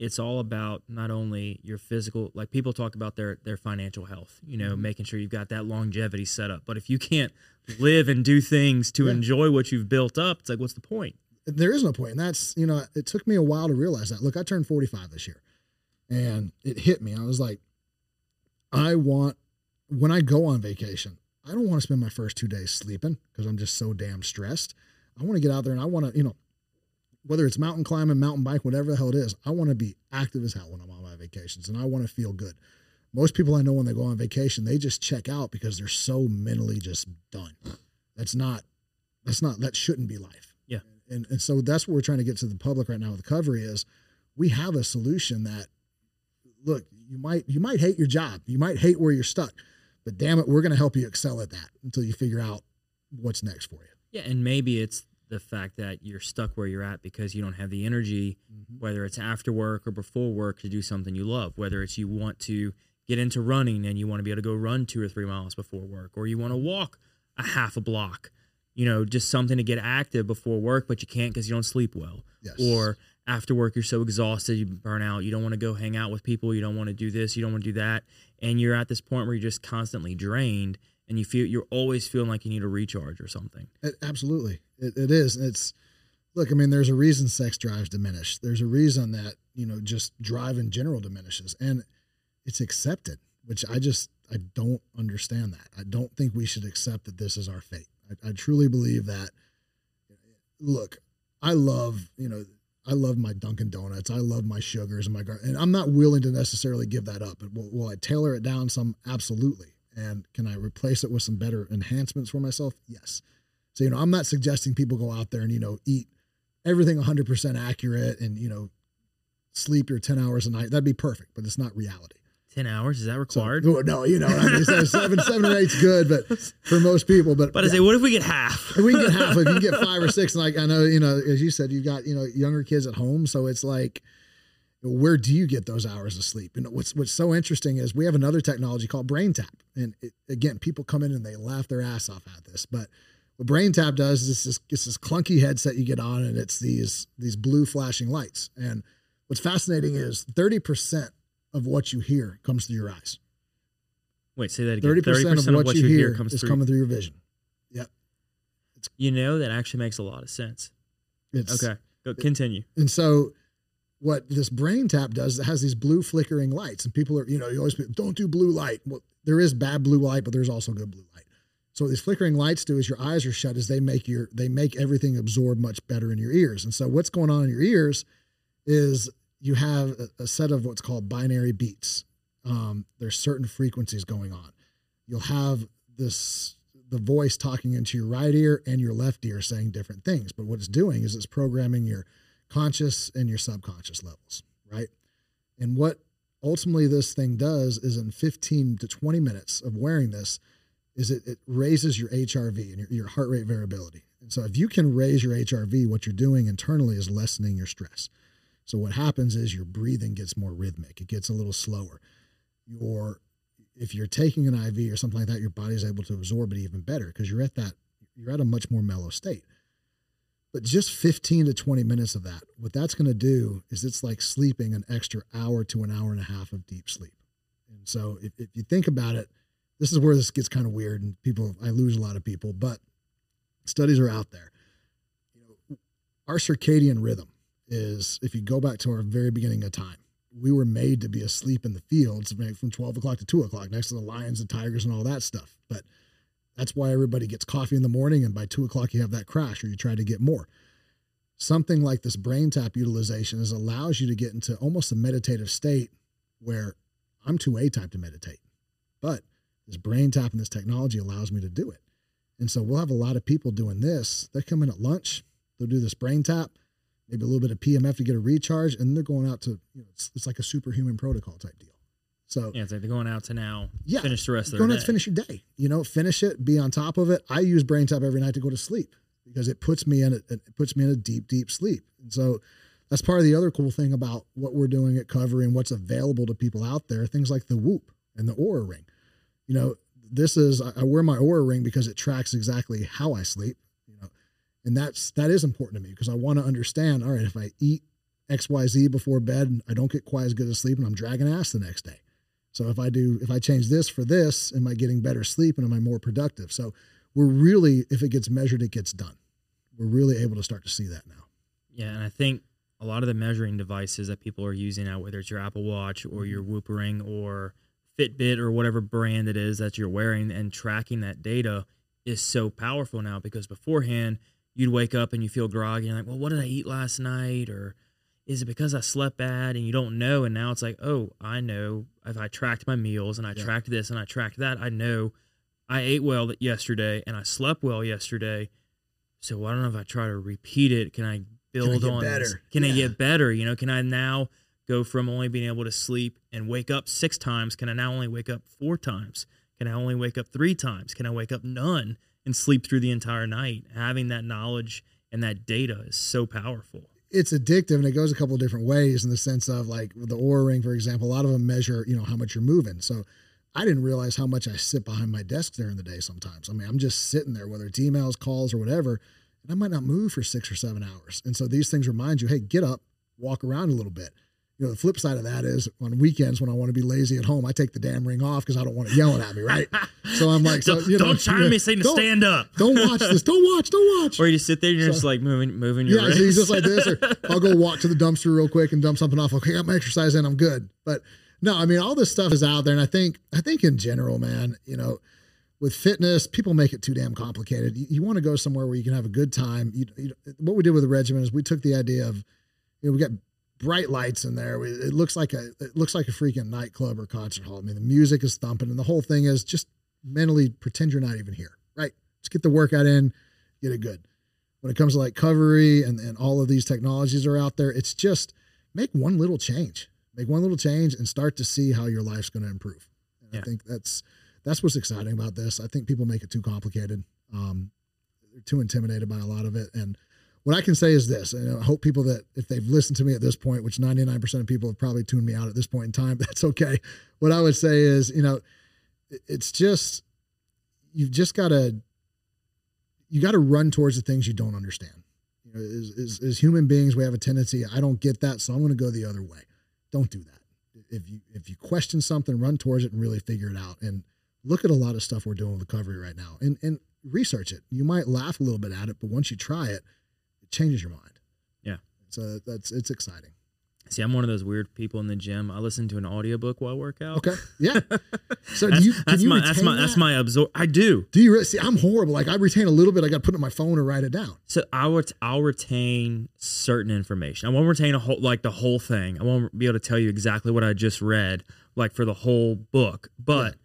it's all about not only your physical like people talk about their their financial health, you know, Mhm. making sure you've got that longevity set up. But if you can't live and do things to Yeah. enjoy what you've built up, it's like what's the point? there is no point and that's you know it took me a while to realize that look i turned 45 this year and it hit me i was like i want when i go on vacation i don't want to spend my first two days sleeping because i'm just so damn stressed i want to get out there and i want to you know whether it's mountain climbing mountain bike whatever the hell it is i want to be active as hell when i'm on my vacations and i want to feel good. Most people i know when they go on vacation they just check out because they're so mentally just done. That's not that's not that shouldn't be life. Yeah. and, and so that's what we're trying to get to the public right now with Covery is we have a solution that look you might you might hate your job. You might hate where you're stuck but damn it we're going to help you excel at that until you figure out what's next for you. Yeah, and maybe it's the fact that you're stuck where you're at because you don't have the energy, Mm-hmm. whether it's after work or before work, to do something you love. Whether it's you want to get into running and you want to be able to go run two or three miles before work, or you want to walk a half a block, you know, just something to get active before work, but you can't because you don't sleep well. Yes. Or after work, you're so exhausted, you burn out, you don't want to go hang out with people, you don't want to do this, you don't want to do that. And you're at this point where you're just constantly drained and you feel you're always feeling like you need a recharge or something. Absolutely, it, it is. And It's look. I mean, there's a reason sex drives diminish. There's a reason that you know just drive in general diminishes, and it's accepted. Which I just I don't understand that. I don't think we should accept that this is our fate. I, I truly believe that. Look, I love you know I love my Dunkin' Donuts. I love my sugars and my gar- and I'm not willing to necessarily give that up. Will, will I tailor it down some? Absolutely. And can I replace it with some better enhancements for myself? Yes. So, you know, I'm not suggesting people go out there and, you know, eat everything 100% accurate and, you know, sleep your 10 hours a night. That'd be perfect, but it's not reality. Ten hours is that required? no, no, you know, I mean, so seven, seven or eight's good, but for most people, but, but I yeah. say, what if we get half? If we can get half. If you can get five or six, like I know, you know, as you said, you've got you know younger kids at home, so it's like, where do you get those hours of sleep? And what's what's so interesting is we have another technology called Brain Tap, and it, again, people come in and they laugh their ass off at this, but what Brain Tap does is it's this, it's this clunky headset you get on, and it's these these blue flashing lights. And what's fascinating is thirty percent of what you hear comes through your eyes. Wait, say that again. Thirty percent of what, you hear, comes is through. coming through your vision. Yep. You know that actually makes a lot of sense. It's Okay, go continue. And so what this brain tap does, it has these blue flickering lights. And people are, you know, you always don't do blue light. Well, there is bad blue light, but there's also good blue light. So what these flickering lights do is your eyes are shut as they make your they make everything absorb much better in your ears. And so what's going on in your ears is you have a, a set of what's called binaural beats. Um, there's certain frequencies going on. You'll have this the voice talking into your right ear and your left ear saying different things. But what it's doing is it's programming your conscious and your subconscious levels, right? And what ultimately this thing does is in 15 to 20 minutes of wearing this is it, it raises your HRV and your, your heart rate variability. And so if you can raise your HRV, what you're doing internally is lessening your stress. So what happens is your breathing gets more rhythmic. It gets a little slower. Your if you're taking an IV or something like that, your body's able to absorb it even better because you're at that you're at a much more mellow state. But just 15 to 20 minutes of that, what that's going to do is it's like sleeping an extra hour to an hour and a half of deep sleep. And so if, if you think about it, this is where this gets kind of weird and people I lose a lot of people, but studies are out there. You know, our circadian rhythm is if you go back to our very beginning of time, we were made to be asleep in the fields from 12 o'clock to 2 o'clock next to the lions and tigers and all that stuff. But that's why everybody gets coffee in the morning and by 2 o'clock you have that crash or you try to get more. Something like this brain tap utilization is allows you to get into almost a meditative state where I'm too A type to meditate. But this brain tap and this technology allows me to do it. And so we'll have a lot of people doing this. They come in at lunch, they'll do this brain tap, maybe a little bit of PEMF to get a recharge, and they're going out to, you know, it's, it's like a superhuman protocol type deal. So Yeah, it's like they're going out to now Yeah, finish the rest of going their out day. to finish your day, you know, finish it, be on top of it. I use brain tap every night to go to sleep because it puts me in a, it puts me in a deep, deep sleep. And so that's part of the other cool thing about what we're doing at Covery and what's available to people out there. Things like the Whoop and the Oura Ring. You know, this is I wear my Oura Ring because it tracks exactly how I sleep. You know, and that's that is important to me because I want to understand. All right, if I eat X Y Z before bed, I don't get quite as good as sleep, and I'm dragging ass the next day. So if I do, if I change this for this, am I getting better sleep and am I more productive? So we're really, if it gets measured, it gets done. We're really able to start to see that now. Yeah, and I think a lot of the measuring devices that people are using now, whether it's your Apple Watch or your Whoop Ring or Fitbit or whatever brand it is that you're wearing and tracking that data is so powerful now because beforehand you'd wake up and you feel groggy and like, well, what did I eat last night? Or is it because I slept bad and you don't know? And now it's like, oh, I know if I tracked my meals and I Yeah. tracked this and I tracked that, I know I ate well yesterday and I slept well yesterday. So I don't know if I try to repeat it? Can I build get on this? better? Can I get better? You know, can I now go from only being able to sleep and wake up six times? Can I now only wake up four times? Can I only wake up three times? Can I wake up none? and sleep through the entire night. Having that knowledge and that data is so powerful. It's addictive and it goes a couple of different ways in the sense of like the Oura ring, for example, a lot of them measure, you know, how much you're moving. So I didn't realize how much I sit behind my desk during the day sometimes. I mean, I'm just sitting there, whether it's emails, calls, or whatever, and I might not move for six or seven hours. And so these things remind you, hey, get up, walk around a little bit. You know, the flip side of that is on weekends when I want to be lazy at home, I take the damn ring off because I don't want it yelling at me, right? So I'm like, so don't, you know, don't chime me saying to stand up. Don't watch this. Don't watch. Don't watch. Or you just sit there and you're just like moving moving your Yeah, wrists. so he's just like this. Or I'll go walk to the dumpster real quick and dump something off. Okay, I got my exercise in. I'm good. But no, I mean, all this stuff is out there, and I think I think in general, man, you know, with fitness, people make it too damn complicated. You, you want to go somewhere where you can have a good time. You, you, what we did with the Regymen is we took the idea of, you know, we got bright lights in there. It looks like a it looks like a freaking nightclub or concert hall. I mean, the music is thumping, and the whole thing is just mentally pretend you're not even here, right? Just get the workout in, get it good when it comes to like covery and, and all of these technologies are out there, it's just make one little change. Make one little change and start to see how your life's going to improve. And Yeah. I think that's that's what's exciting about this. I think people make it too complicated. Um, they're too intimidated by a lot of it. And what I can say is this, and I hope people that if they've listened to me at this point, which 99% of people have probably tuned me out at this point in time, that's okay. What I would say is, you know, it's just you've just got to you got to run towards the things you don't understand. You know, as, as, as human beings, we have a tendency. I don't get that, so I'm going to go the other way. Don't do that. If you if you question something, run towards it and really figure it out. And look at a lot of stuff we're doing with recovery right now, and and research it. You might laugh a little bit at it, but once you try it, it changes your mind. Yeah. So that's it's exciting. See, I'm one of those weird people in the gym. I listen to an audiobook while I work out. Okay. Yeah. So That's, do you, can that's you my that's retain my that's my absorb. I do. Do you re- see? I'm horrible. Like I retain a little bit. I got to put it in my phone or write it down. So I would I'll retain certain information. I won't retain a whole like the whole thing. I won't be able to tell you exactly what I just read, like for the whole book. But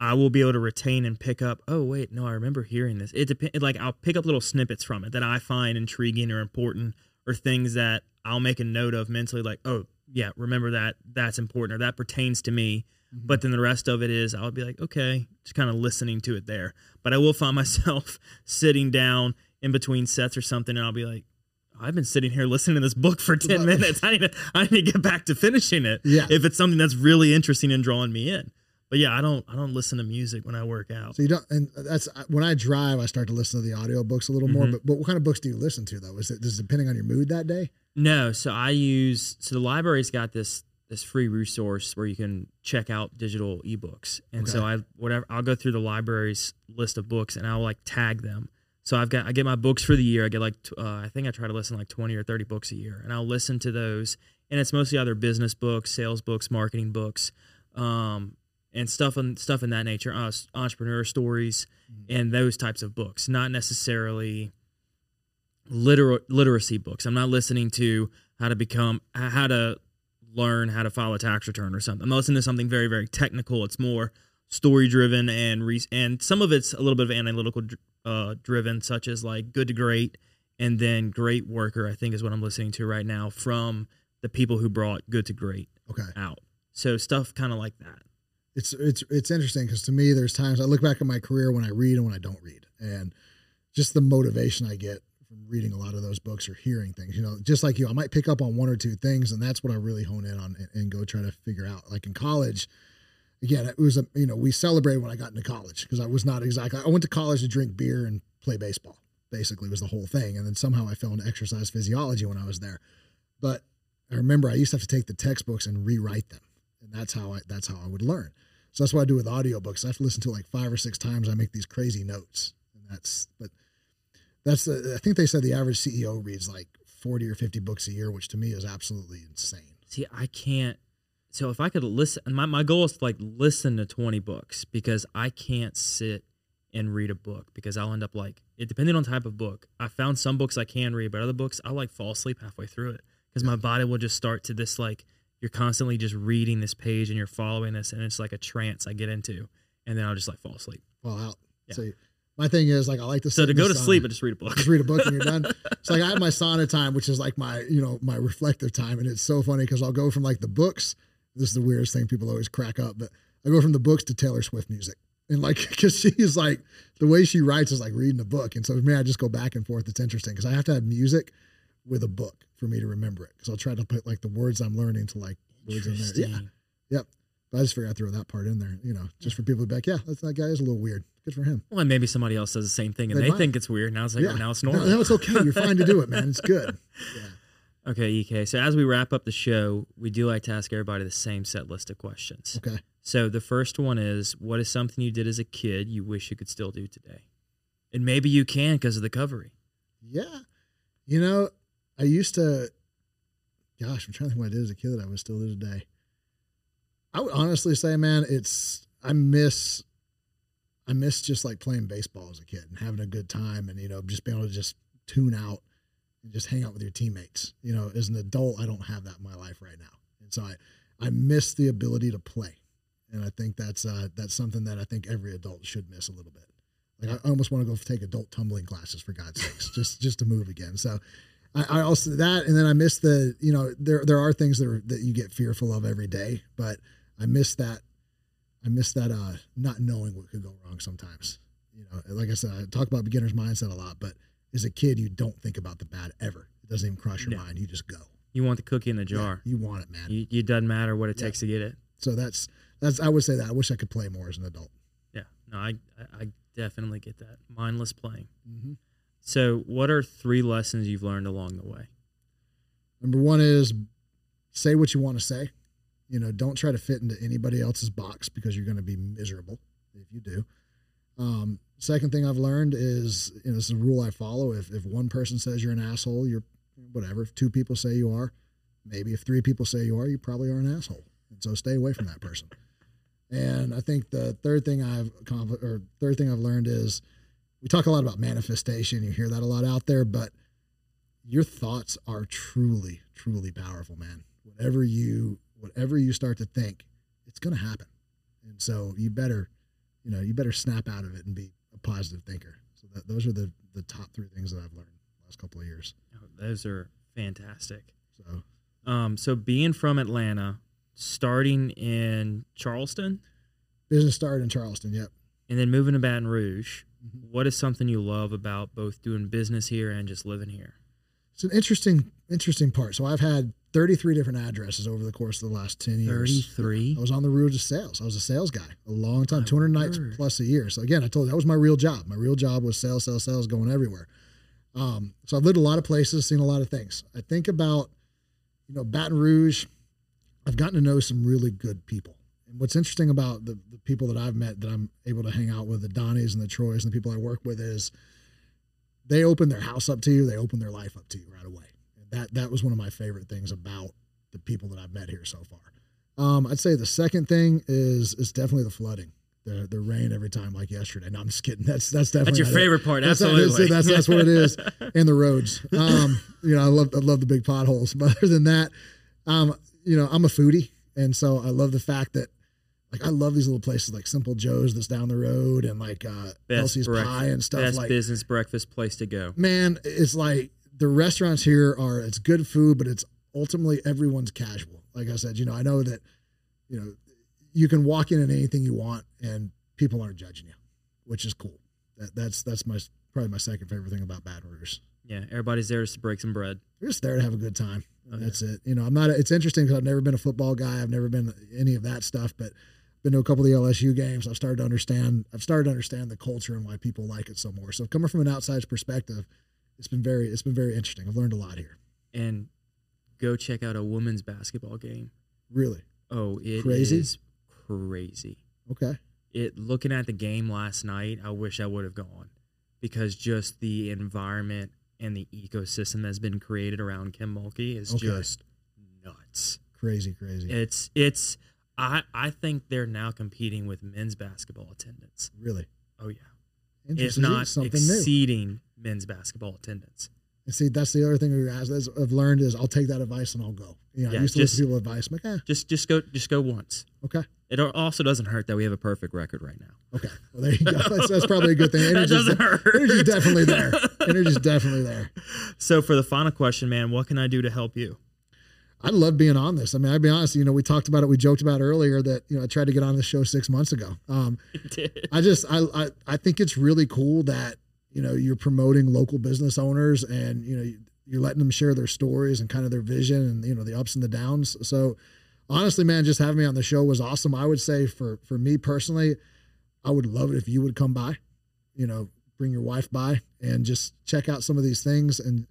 I will be able to retain and pick up. Oh wait, no, I remember hearing this. It depends. Like I'll pick up little snippets from it that I find intriguing or important, or things that I'll make a note of mentally. Like oh yeah, remember that. That's important or that pertains to me. Mm-hmm. But then the rest of it is I'll be like, okay, just kind of listening to it there. But I will find myself sitting down in between sets or something, and I'll be like, I've been sitting here listening to this book for 10 minutes. I need to, I need to get back to finishing it. Yeah. If it's something that's really interesting and drawing me in. But yeah, I don't I don't listen to music when I work out. So you don't, and that's when I drive, I start to listen to the audio books a little more. Mhm. But, but what kind of books do you listen to though? Is it it depending on your mood that day? No, so I use so the library's got this this free resource where you can check out digital ebooks. And so I whatever I'll go through the library's list of books and I'll like tag them. So I've got I get my books for the year. I get like uh, I think I try to listen to like 20 or 30 books a year and I'll listen to those and it's mostly either business books, sales books, marketing books, um and stuff and stuff in that nature, uh, entrepreneur stories and those types of books, not necessarily liter- literacy books. I'm not listening to how to become how to learn how to file a tax return or something. I'm listening to something very very technical. It's more story driven and re- and some of it's a little bit of analytical uh, driven, such as like Good to Great and then Great Worker. I think is what I'm listening to right now from the people who brought Good to Great Okay. out. So stuff kind of like that. It's it's it's interesting because to me, there's times I look back at my career when I read and when I don't read, and just the motivation I get from reading a lot of those books or hearing things. You know, just like you, I might pick up on one or two things, and that's what I really hone in on and, and go try to figure out. Like in college, again, it was a you know we celebrated when I got into college because I was not exactly. I went to college to drink beer and play baseball. Basically, was the whole thing, and then somehow I fell into exercise physiology when I was there. But I remember I used to have to take the textbooks and rewrite them, and that's how I that's how I would learn. So that's what I do with audiobooks. I have to listen to it like five or six times. I make these crazy notes, and that's but that's the, I think they said the average CEO reads like forty or fifty books a year, which to me is absolutely insane. See, I can't. So if I could listen, my, my goal is to like listen to 20 books because I can't sit and read a book because I'll end up like it depending on type of book. I found some books I can read, but other books I like fall asleep halfway through it because my body will just start to this like you're constantly just reading this page and you're following this and it's like a trance I get into and then I'll just like fall asleep. Fall out. Yeah. So my thing is like I like to So to go to sauna. sleep, I just read a book. just read a book and you're done. So like I have my sauna time, which is like my you know my reflective time, and it's so funny because I'll go from like the books. This is the weirdest thing people always crack up, but I go from the books to Taylor Swift music, And like, because she's like, the way she writes is like reading a book. And so for me, I just go back and forth. It's interesting because I have to have music with a book for me to remember it. Because I'll try to put like the words I'm learning to like words in there. Yeah. Yep. But I just figured I'd throw that part in there, you know, just for people to be like, yeah, that's, that guy is a little weird. Good for him. Well, and maybe somebody else does the same thing and they, They think it's weird. Now it's like, yeah. now it's normal. no, it's okay. You're fine to do it, man. It's good. Yeah. Okay, EK. So as we wrap up the show, we do like to ask everybody the same set list of questions. Okay. So the first one is what is something you did as a kid you wish you could still do today? And maybe you can because of the covery. Yeah. You know, I used to, gosh, I'm trying to think what I did as a kid that I would still do today. I would honestly say, man, it's, I miss, I miss just like playing baseball as a kid and having a good time and, you know, just being able to just tune out and just hang out with your teammates. You know, as an adult, I don't have that in my life right now. And so I, I miss the ability to play. And I think that's, uh, that's something that I think every adult should miss a little bit. Like I almost want to go take adult tumbling classes for God's sakes, just just to move again. So I, I also that, and then I miss the you know there there are things that are that you get fearful of every day, but I miss that I miss that uh not knowing what could go wrong sometimes. You know, like I said, I talk about beginner's mindset a lot, but as a kid, you don't think about the bad ever. It doesn't even cross your No. mind. You just go. You want the cookie in the Yeah, jar. you want it, man. You, it doesn't matter what it Yeah. takes to get it. So that's that's I would say that I wish I could play more as an adult. Yeah. No, I, I, I definitely get that. Mindless playing. Mm-hmm. So, what are three lessons you've learned along the way? Number one is say what you want to say. You know, don't try to fit into anybody else's box because you're going to be miserable if you do. Um, second thing I've learned is, you know, this is a rule I follow. If, if one person says you're an asshole, you're whatever. If two people say you are, maybe if three people say you are, you probably are an asshole. And so stay away from that person. And I think the third thing I've or third thing I've learned is we talk a lot about manifestation. You hear that a lot out there, but your thoughts are truly, truly powerful, man. Whatever you, whatever you start to think, it's going to happen. And so you better, you know, you better snap out of it and be a positive thinker. So that, those are the the top three things that I've learned the last couple of years. Oh, those are fantastic. So Um, so, being from Atlanta, starting in Charleston, business started in Charleston. Yep. and then moving to Baton Rouge, Mhm. what is something you love about both doing business here and just living here? It's an interesting, interesting part. So I've had 33 different addresses over the course of the last 10 years. 33? I was on the road to sales. I was a sales guy a long time, My 200 nights plus a year. So again, I told you that was my real job. My real job was sales, sales, sales, going everywhere. Um, so I've lived a lot of places, seen a lot of things. I think about, you know, Baton Rouge. I've gotten to know some really good people. And what's interesting about the, the people that I've met that I'm able to hang out with, the Donnies and the Troys and the people I work with, is they open their house up to you. They open their life up to you right away. And that that was one of my favorite things about the people that I've met here so far. Um, I'd say the second thing is is definitely the flooding, the the rain every time, like yesterday. No, I'm just kidding. That's that's definitely That's your not it. favorite part. That's, Absolutely. that's, that's what it is, and the roads. Um, you know, I love I love the big potholes. But other than that, um, you know, I'm a foodie, and so I love the fact that. Like I love these little places like Simple Joe's that's down the road and like uh Best Elsie's Pie and stuff Best like business breakfast place to go. man, it's like the restaurants here are it's good food, but it's ultimately everyone's casual. Like I said, you know, I know that you know you can walk in and anything you want, and people aren't judging you, which is cool. That, that's that's my probably my second favorite thing about Baton Rouge. Yeah, everybody's there just to break some bread. You're just there to have a good time. Oh, yeah. That's it. You know, I'm not. It's interesting because I've never been a football guy. I've never been any of that stuff, but been to a couple of the LSU games. I've started to understand. I've started to understand the culture and why people like it so more. So coming from an outside perspective, it's been very it's been very interesting. I've learned a lot here. And go check out a women's basketball game. Really. Oh, it is Crazy? crazy. Okay. It looking at the game last night, I wish I would have gone because just the environment and the ecosystem that's been created around Kim Mulkey is Okay. just nuts. Crazy, crazy. It's it's I I think they're now competing with men's basketball attendance. really. Oh yeah. It's not something new. exceeding men's basketball attendance. And see, that's the other thing we I've learned is I'll take that advice and I'll go. You know, Yeah, I used to just- listen to people advice. I'm like, eh, Just just go just go once. okay. It also doesn't hurt that we have a perfect record right now. Okay. Well, there you go. That's, that's probably a good thing. Energy's, doesn't hurt. energy's definitely there. Energy's definitely there. So for the final question, man, what can I do to help you? I love being on this. I mean, I'd be honest, you know, we talked about it, we joked about earlier that, you know, I tried to get on the show six months ago. Um, I just, I, I, I think it's really cool that, you know, you're promoting local business owners and, you know, you're letting them share their stories and kind of their vision and, you know, the ups and the downs. So honestly, man, just having me on the show was awesome. I would say for, for me personally, I would love it if you would come by, you know, bring your wife by and just check out some of these things and,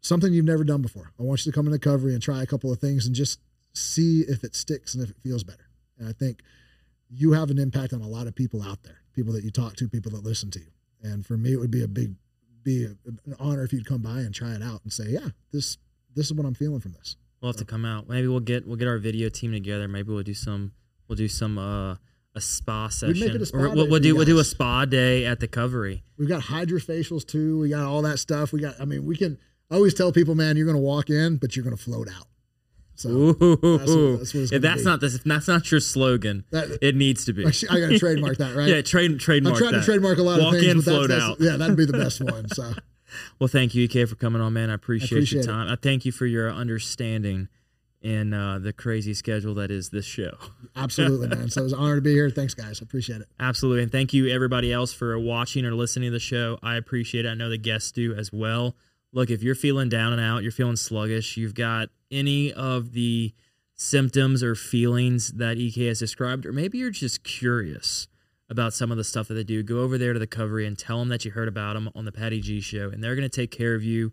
something you've never done before. I want you to come into the Covery and try a couple of things and just see if it sticks and if it feels better. And I think you have an impact on a lot of people out there, people that you talk to, people that listen to you. And for me, it would be a big, be a, an honor if you'd come by and try it out and say, yeah, this, this is what I'm feeling from this. We'll have to come out. Maybe we'll get we'll get our video team together. Maybe we'll do some we'll do some uh a spa session. A spa or we'll, we'll do we'll do a spa day at the Covery. We've got hydrofacials too. We got all that stuff. We got. I mean, we can I always tell people, man, you're going to walk in, but you're going to float out. So that's, what, that's, what that's be. not this, that's not your slogan, that, it needs to be. I got to trademark that, right? yeah, trade trademark. I'm trying that. to trademark a lot walk of things. Walk in, float out. Yeah, that'd be the best one. So. well, thank you, EK, for coming on, man. I appreciate, I appreciate your time. It. I thank you for your understanding in uh, the crazy schedule that is this show. Absolutely, man. So it was an honor to be here. Thanks, guys. I appreciate it. Absolutely. And thank you, everybody else, for watching or listening to the show. I appreciate it. I know the guests do as well look, if you're feeling down and out, you're feeling sluggish, you've got any of the symptoms or feelings that EK has described, or maybe you're just curious about some of the stuff that they do, go over there to the Covery and tell them that you heard about them on the Patty G show, and they're going to take care of you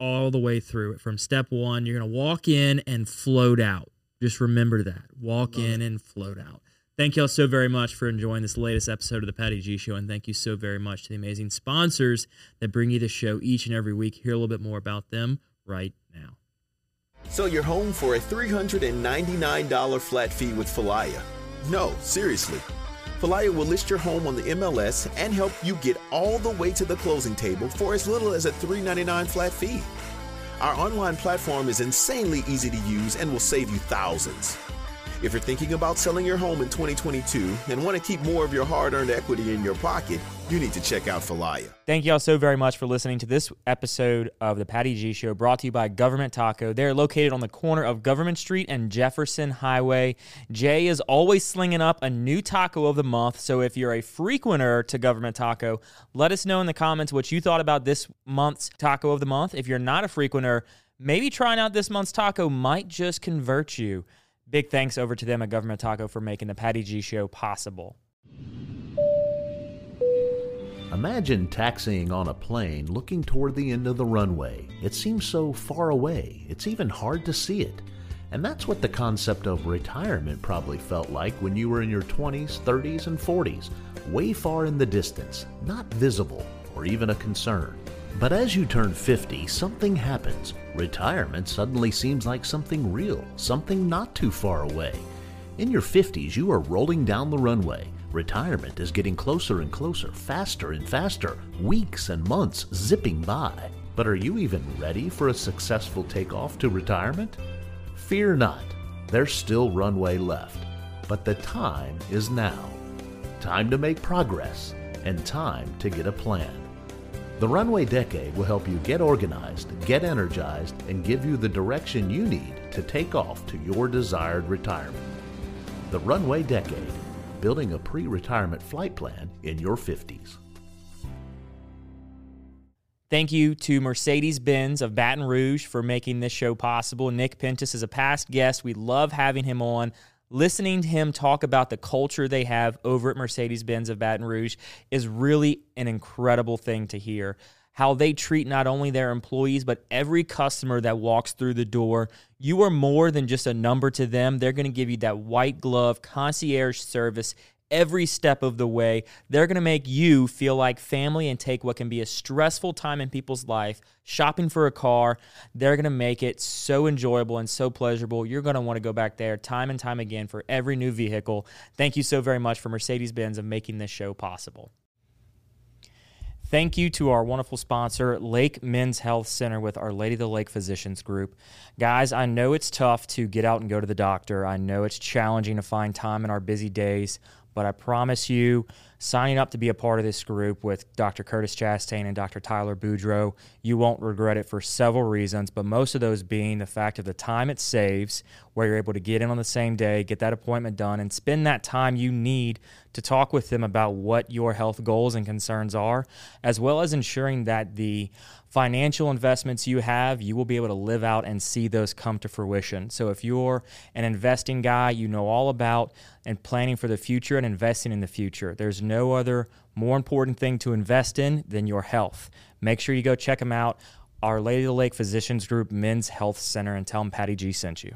all the way through it. From step one, you're going to walk in and float out. Just remember that. Walk Love in it. and float out. Thank you all so very much for enjoying this latest episode of the Patty G Show. And thank you so very much to the amazing sponsors that bring you the show each and every week. Hear a little bit more about them right now. So you're home for a $399 flat fee with Falaya. No, seriously. Falaya will list your home on the MLS and help you get all the way to the closing table for as little as a 399 flat fee. Our online platform is insanely easy to use and will save you thousands. If you're thinking about selling your home in 2022 and want to keep more of your hard earned equity in your pocket, you need to check out Falaya. Thank you all so very much for listening to this episode of the Patty G Show brought to you by Government Taco. They're located on the corner of Government Street and Jefferson Highway. Jay is always slinging up a new taco of the month. So if you're a frequenter to Government Taco, let us know in the comments what you thought about this month's taco of the month. If you're not a frequenter, maybe trying out this month's taco might just convert you. Big thanks over to them at Government Taco for making the Patty G Show possible. Imagine taxiing on a plane looking toward the end of the runway. It seems so far away, it's even hard to see it. And that's what the concept of retirement probably felt like when you were in your 20s, 30s, and 40s, way far in the distance, not visible or even a concern. But as you turn 50, something happens. Retirement suddenly seems like something real, something not too far away. In your 50s, you are rolling down the runway. Retirement is getting closer and closer, faster and faster, weeks and months zipping by. But are you even ready for a successful takeoff to retirement? Fear not, there's still runway left. But the time is now. Time to make progress and time to get a plan. The Runway Decade will help you get organized, get energized, and give you the direction you need to take off to your desired retirement. The Runway Decade, building a pre retirement flight plan in your 50s. Thank you to Mercedes Benz of Baton Rouge for making this show possible. Nick Pentis is a past guest. We love having him on listening to him talk about the culture they have over at Mercedes Benz of Baton Rouge is really an incredible thing to hear. How they treat not only their employees, but every customer that walks through the door. You are more than just a number to them. They're going to give you that white glove concierge service every step of the way. They're going to make you feel like family and take what can be a stressful time in people's life, shopping for a car. They're going to make it so enjoyable and so pleasurable. You're going to want to go back there time and time again for every new vehicle. Thank you so very much for Mercedes Benz of making this show possible. Thank you to our wonderful sponsor, Lake Men's Health Center with Our Lady of the Lake Physicians Group. Guys, I know it's tough to get out and go to the doctor. I know it's challenging to find time in our busy days. But I promise you, signing up to be a part of this group with Dr. Curtis Chastain and Dr. Tyler Boudreau. You won't regret it for several reasons, but most of those being the fact of the time it saves, where you're able to get in on the same day, get that appointment done, and spend that time you need to talk with them about what your health goals and concerns are, as well as ensuring that the financial investments you have, you will be able to live out and see those come to fruition. So if you're an investing guy, you know all about and planning for the future and investing in the future. There's no other more important thing to invest in than your health. Make sure you go check them out. Our Lady of the Lake Physicians Group Men's Health Center and tell them Patty G sent you.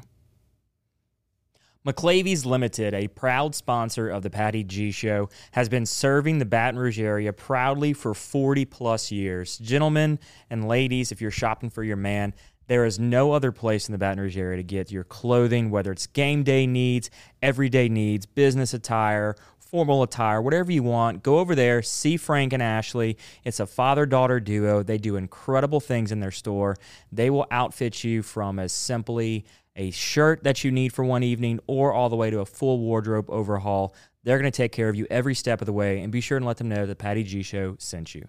McLavy's Limited, a proud sponsor of the Patty G Show, has been serving the Baton Rouge area proudly for 40 plus years. Gentlemen and ladies, if you're shopping for your man, there is no other place in the Baton Rouge area to get your clothing, whether it's game day needs, everyday needs, business attire, formal attire, whatever you want. Go over there, see Frank and Ashley. It's a father daughter duo. They do incredible things in their store. They will outfit you from as simply a shirt that you need for one evening or all the way to a full wardrobe overhaul. They're going to take care of you every step of the way and be sure and let them know that Patty G Show sent you.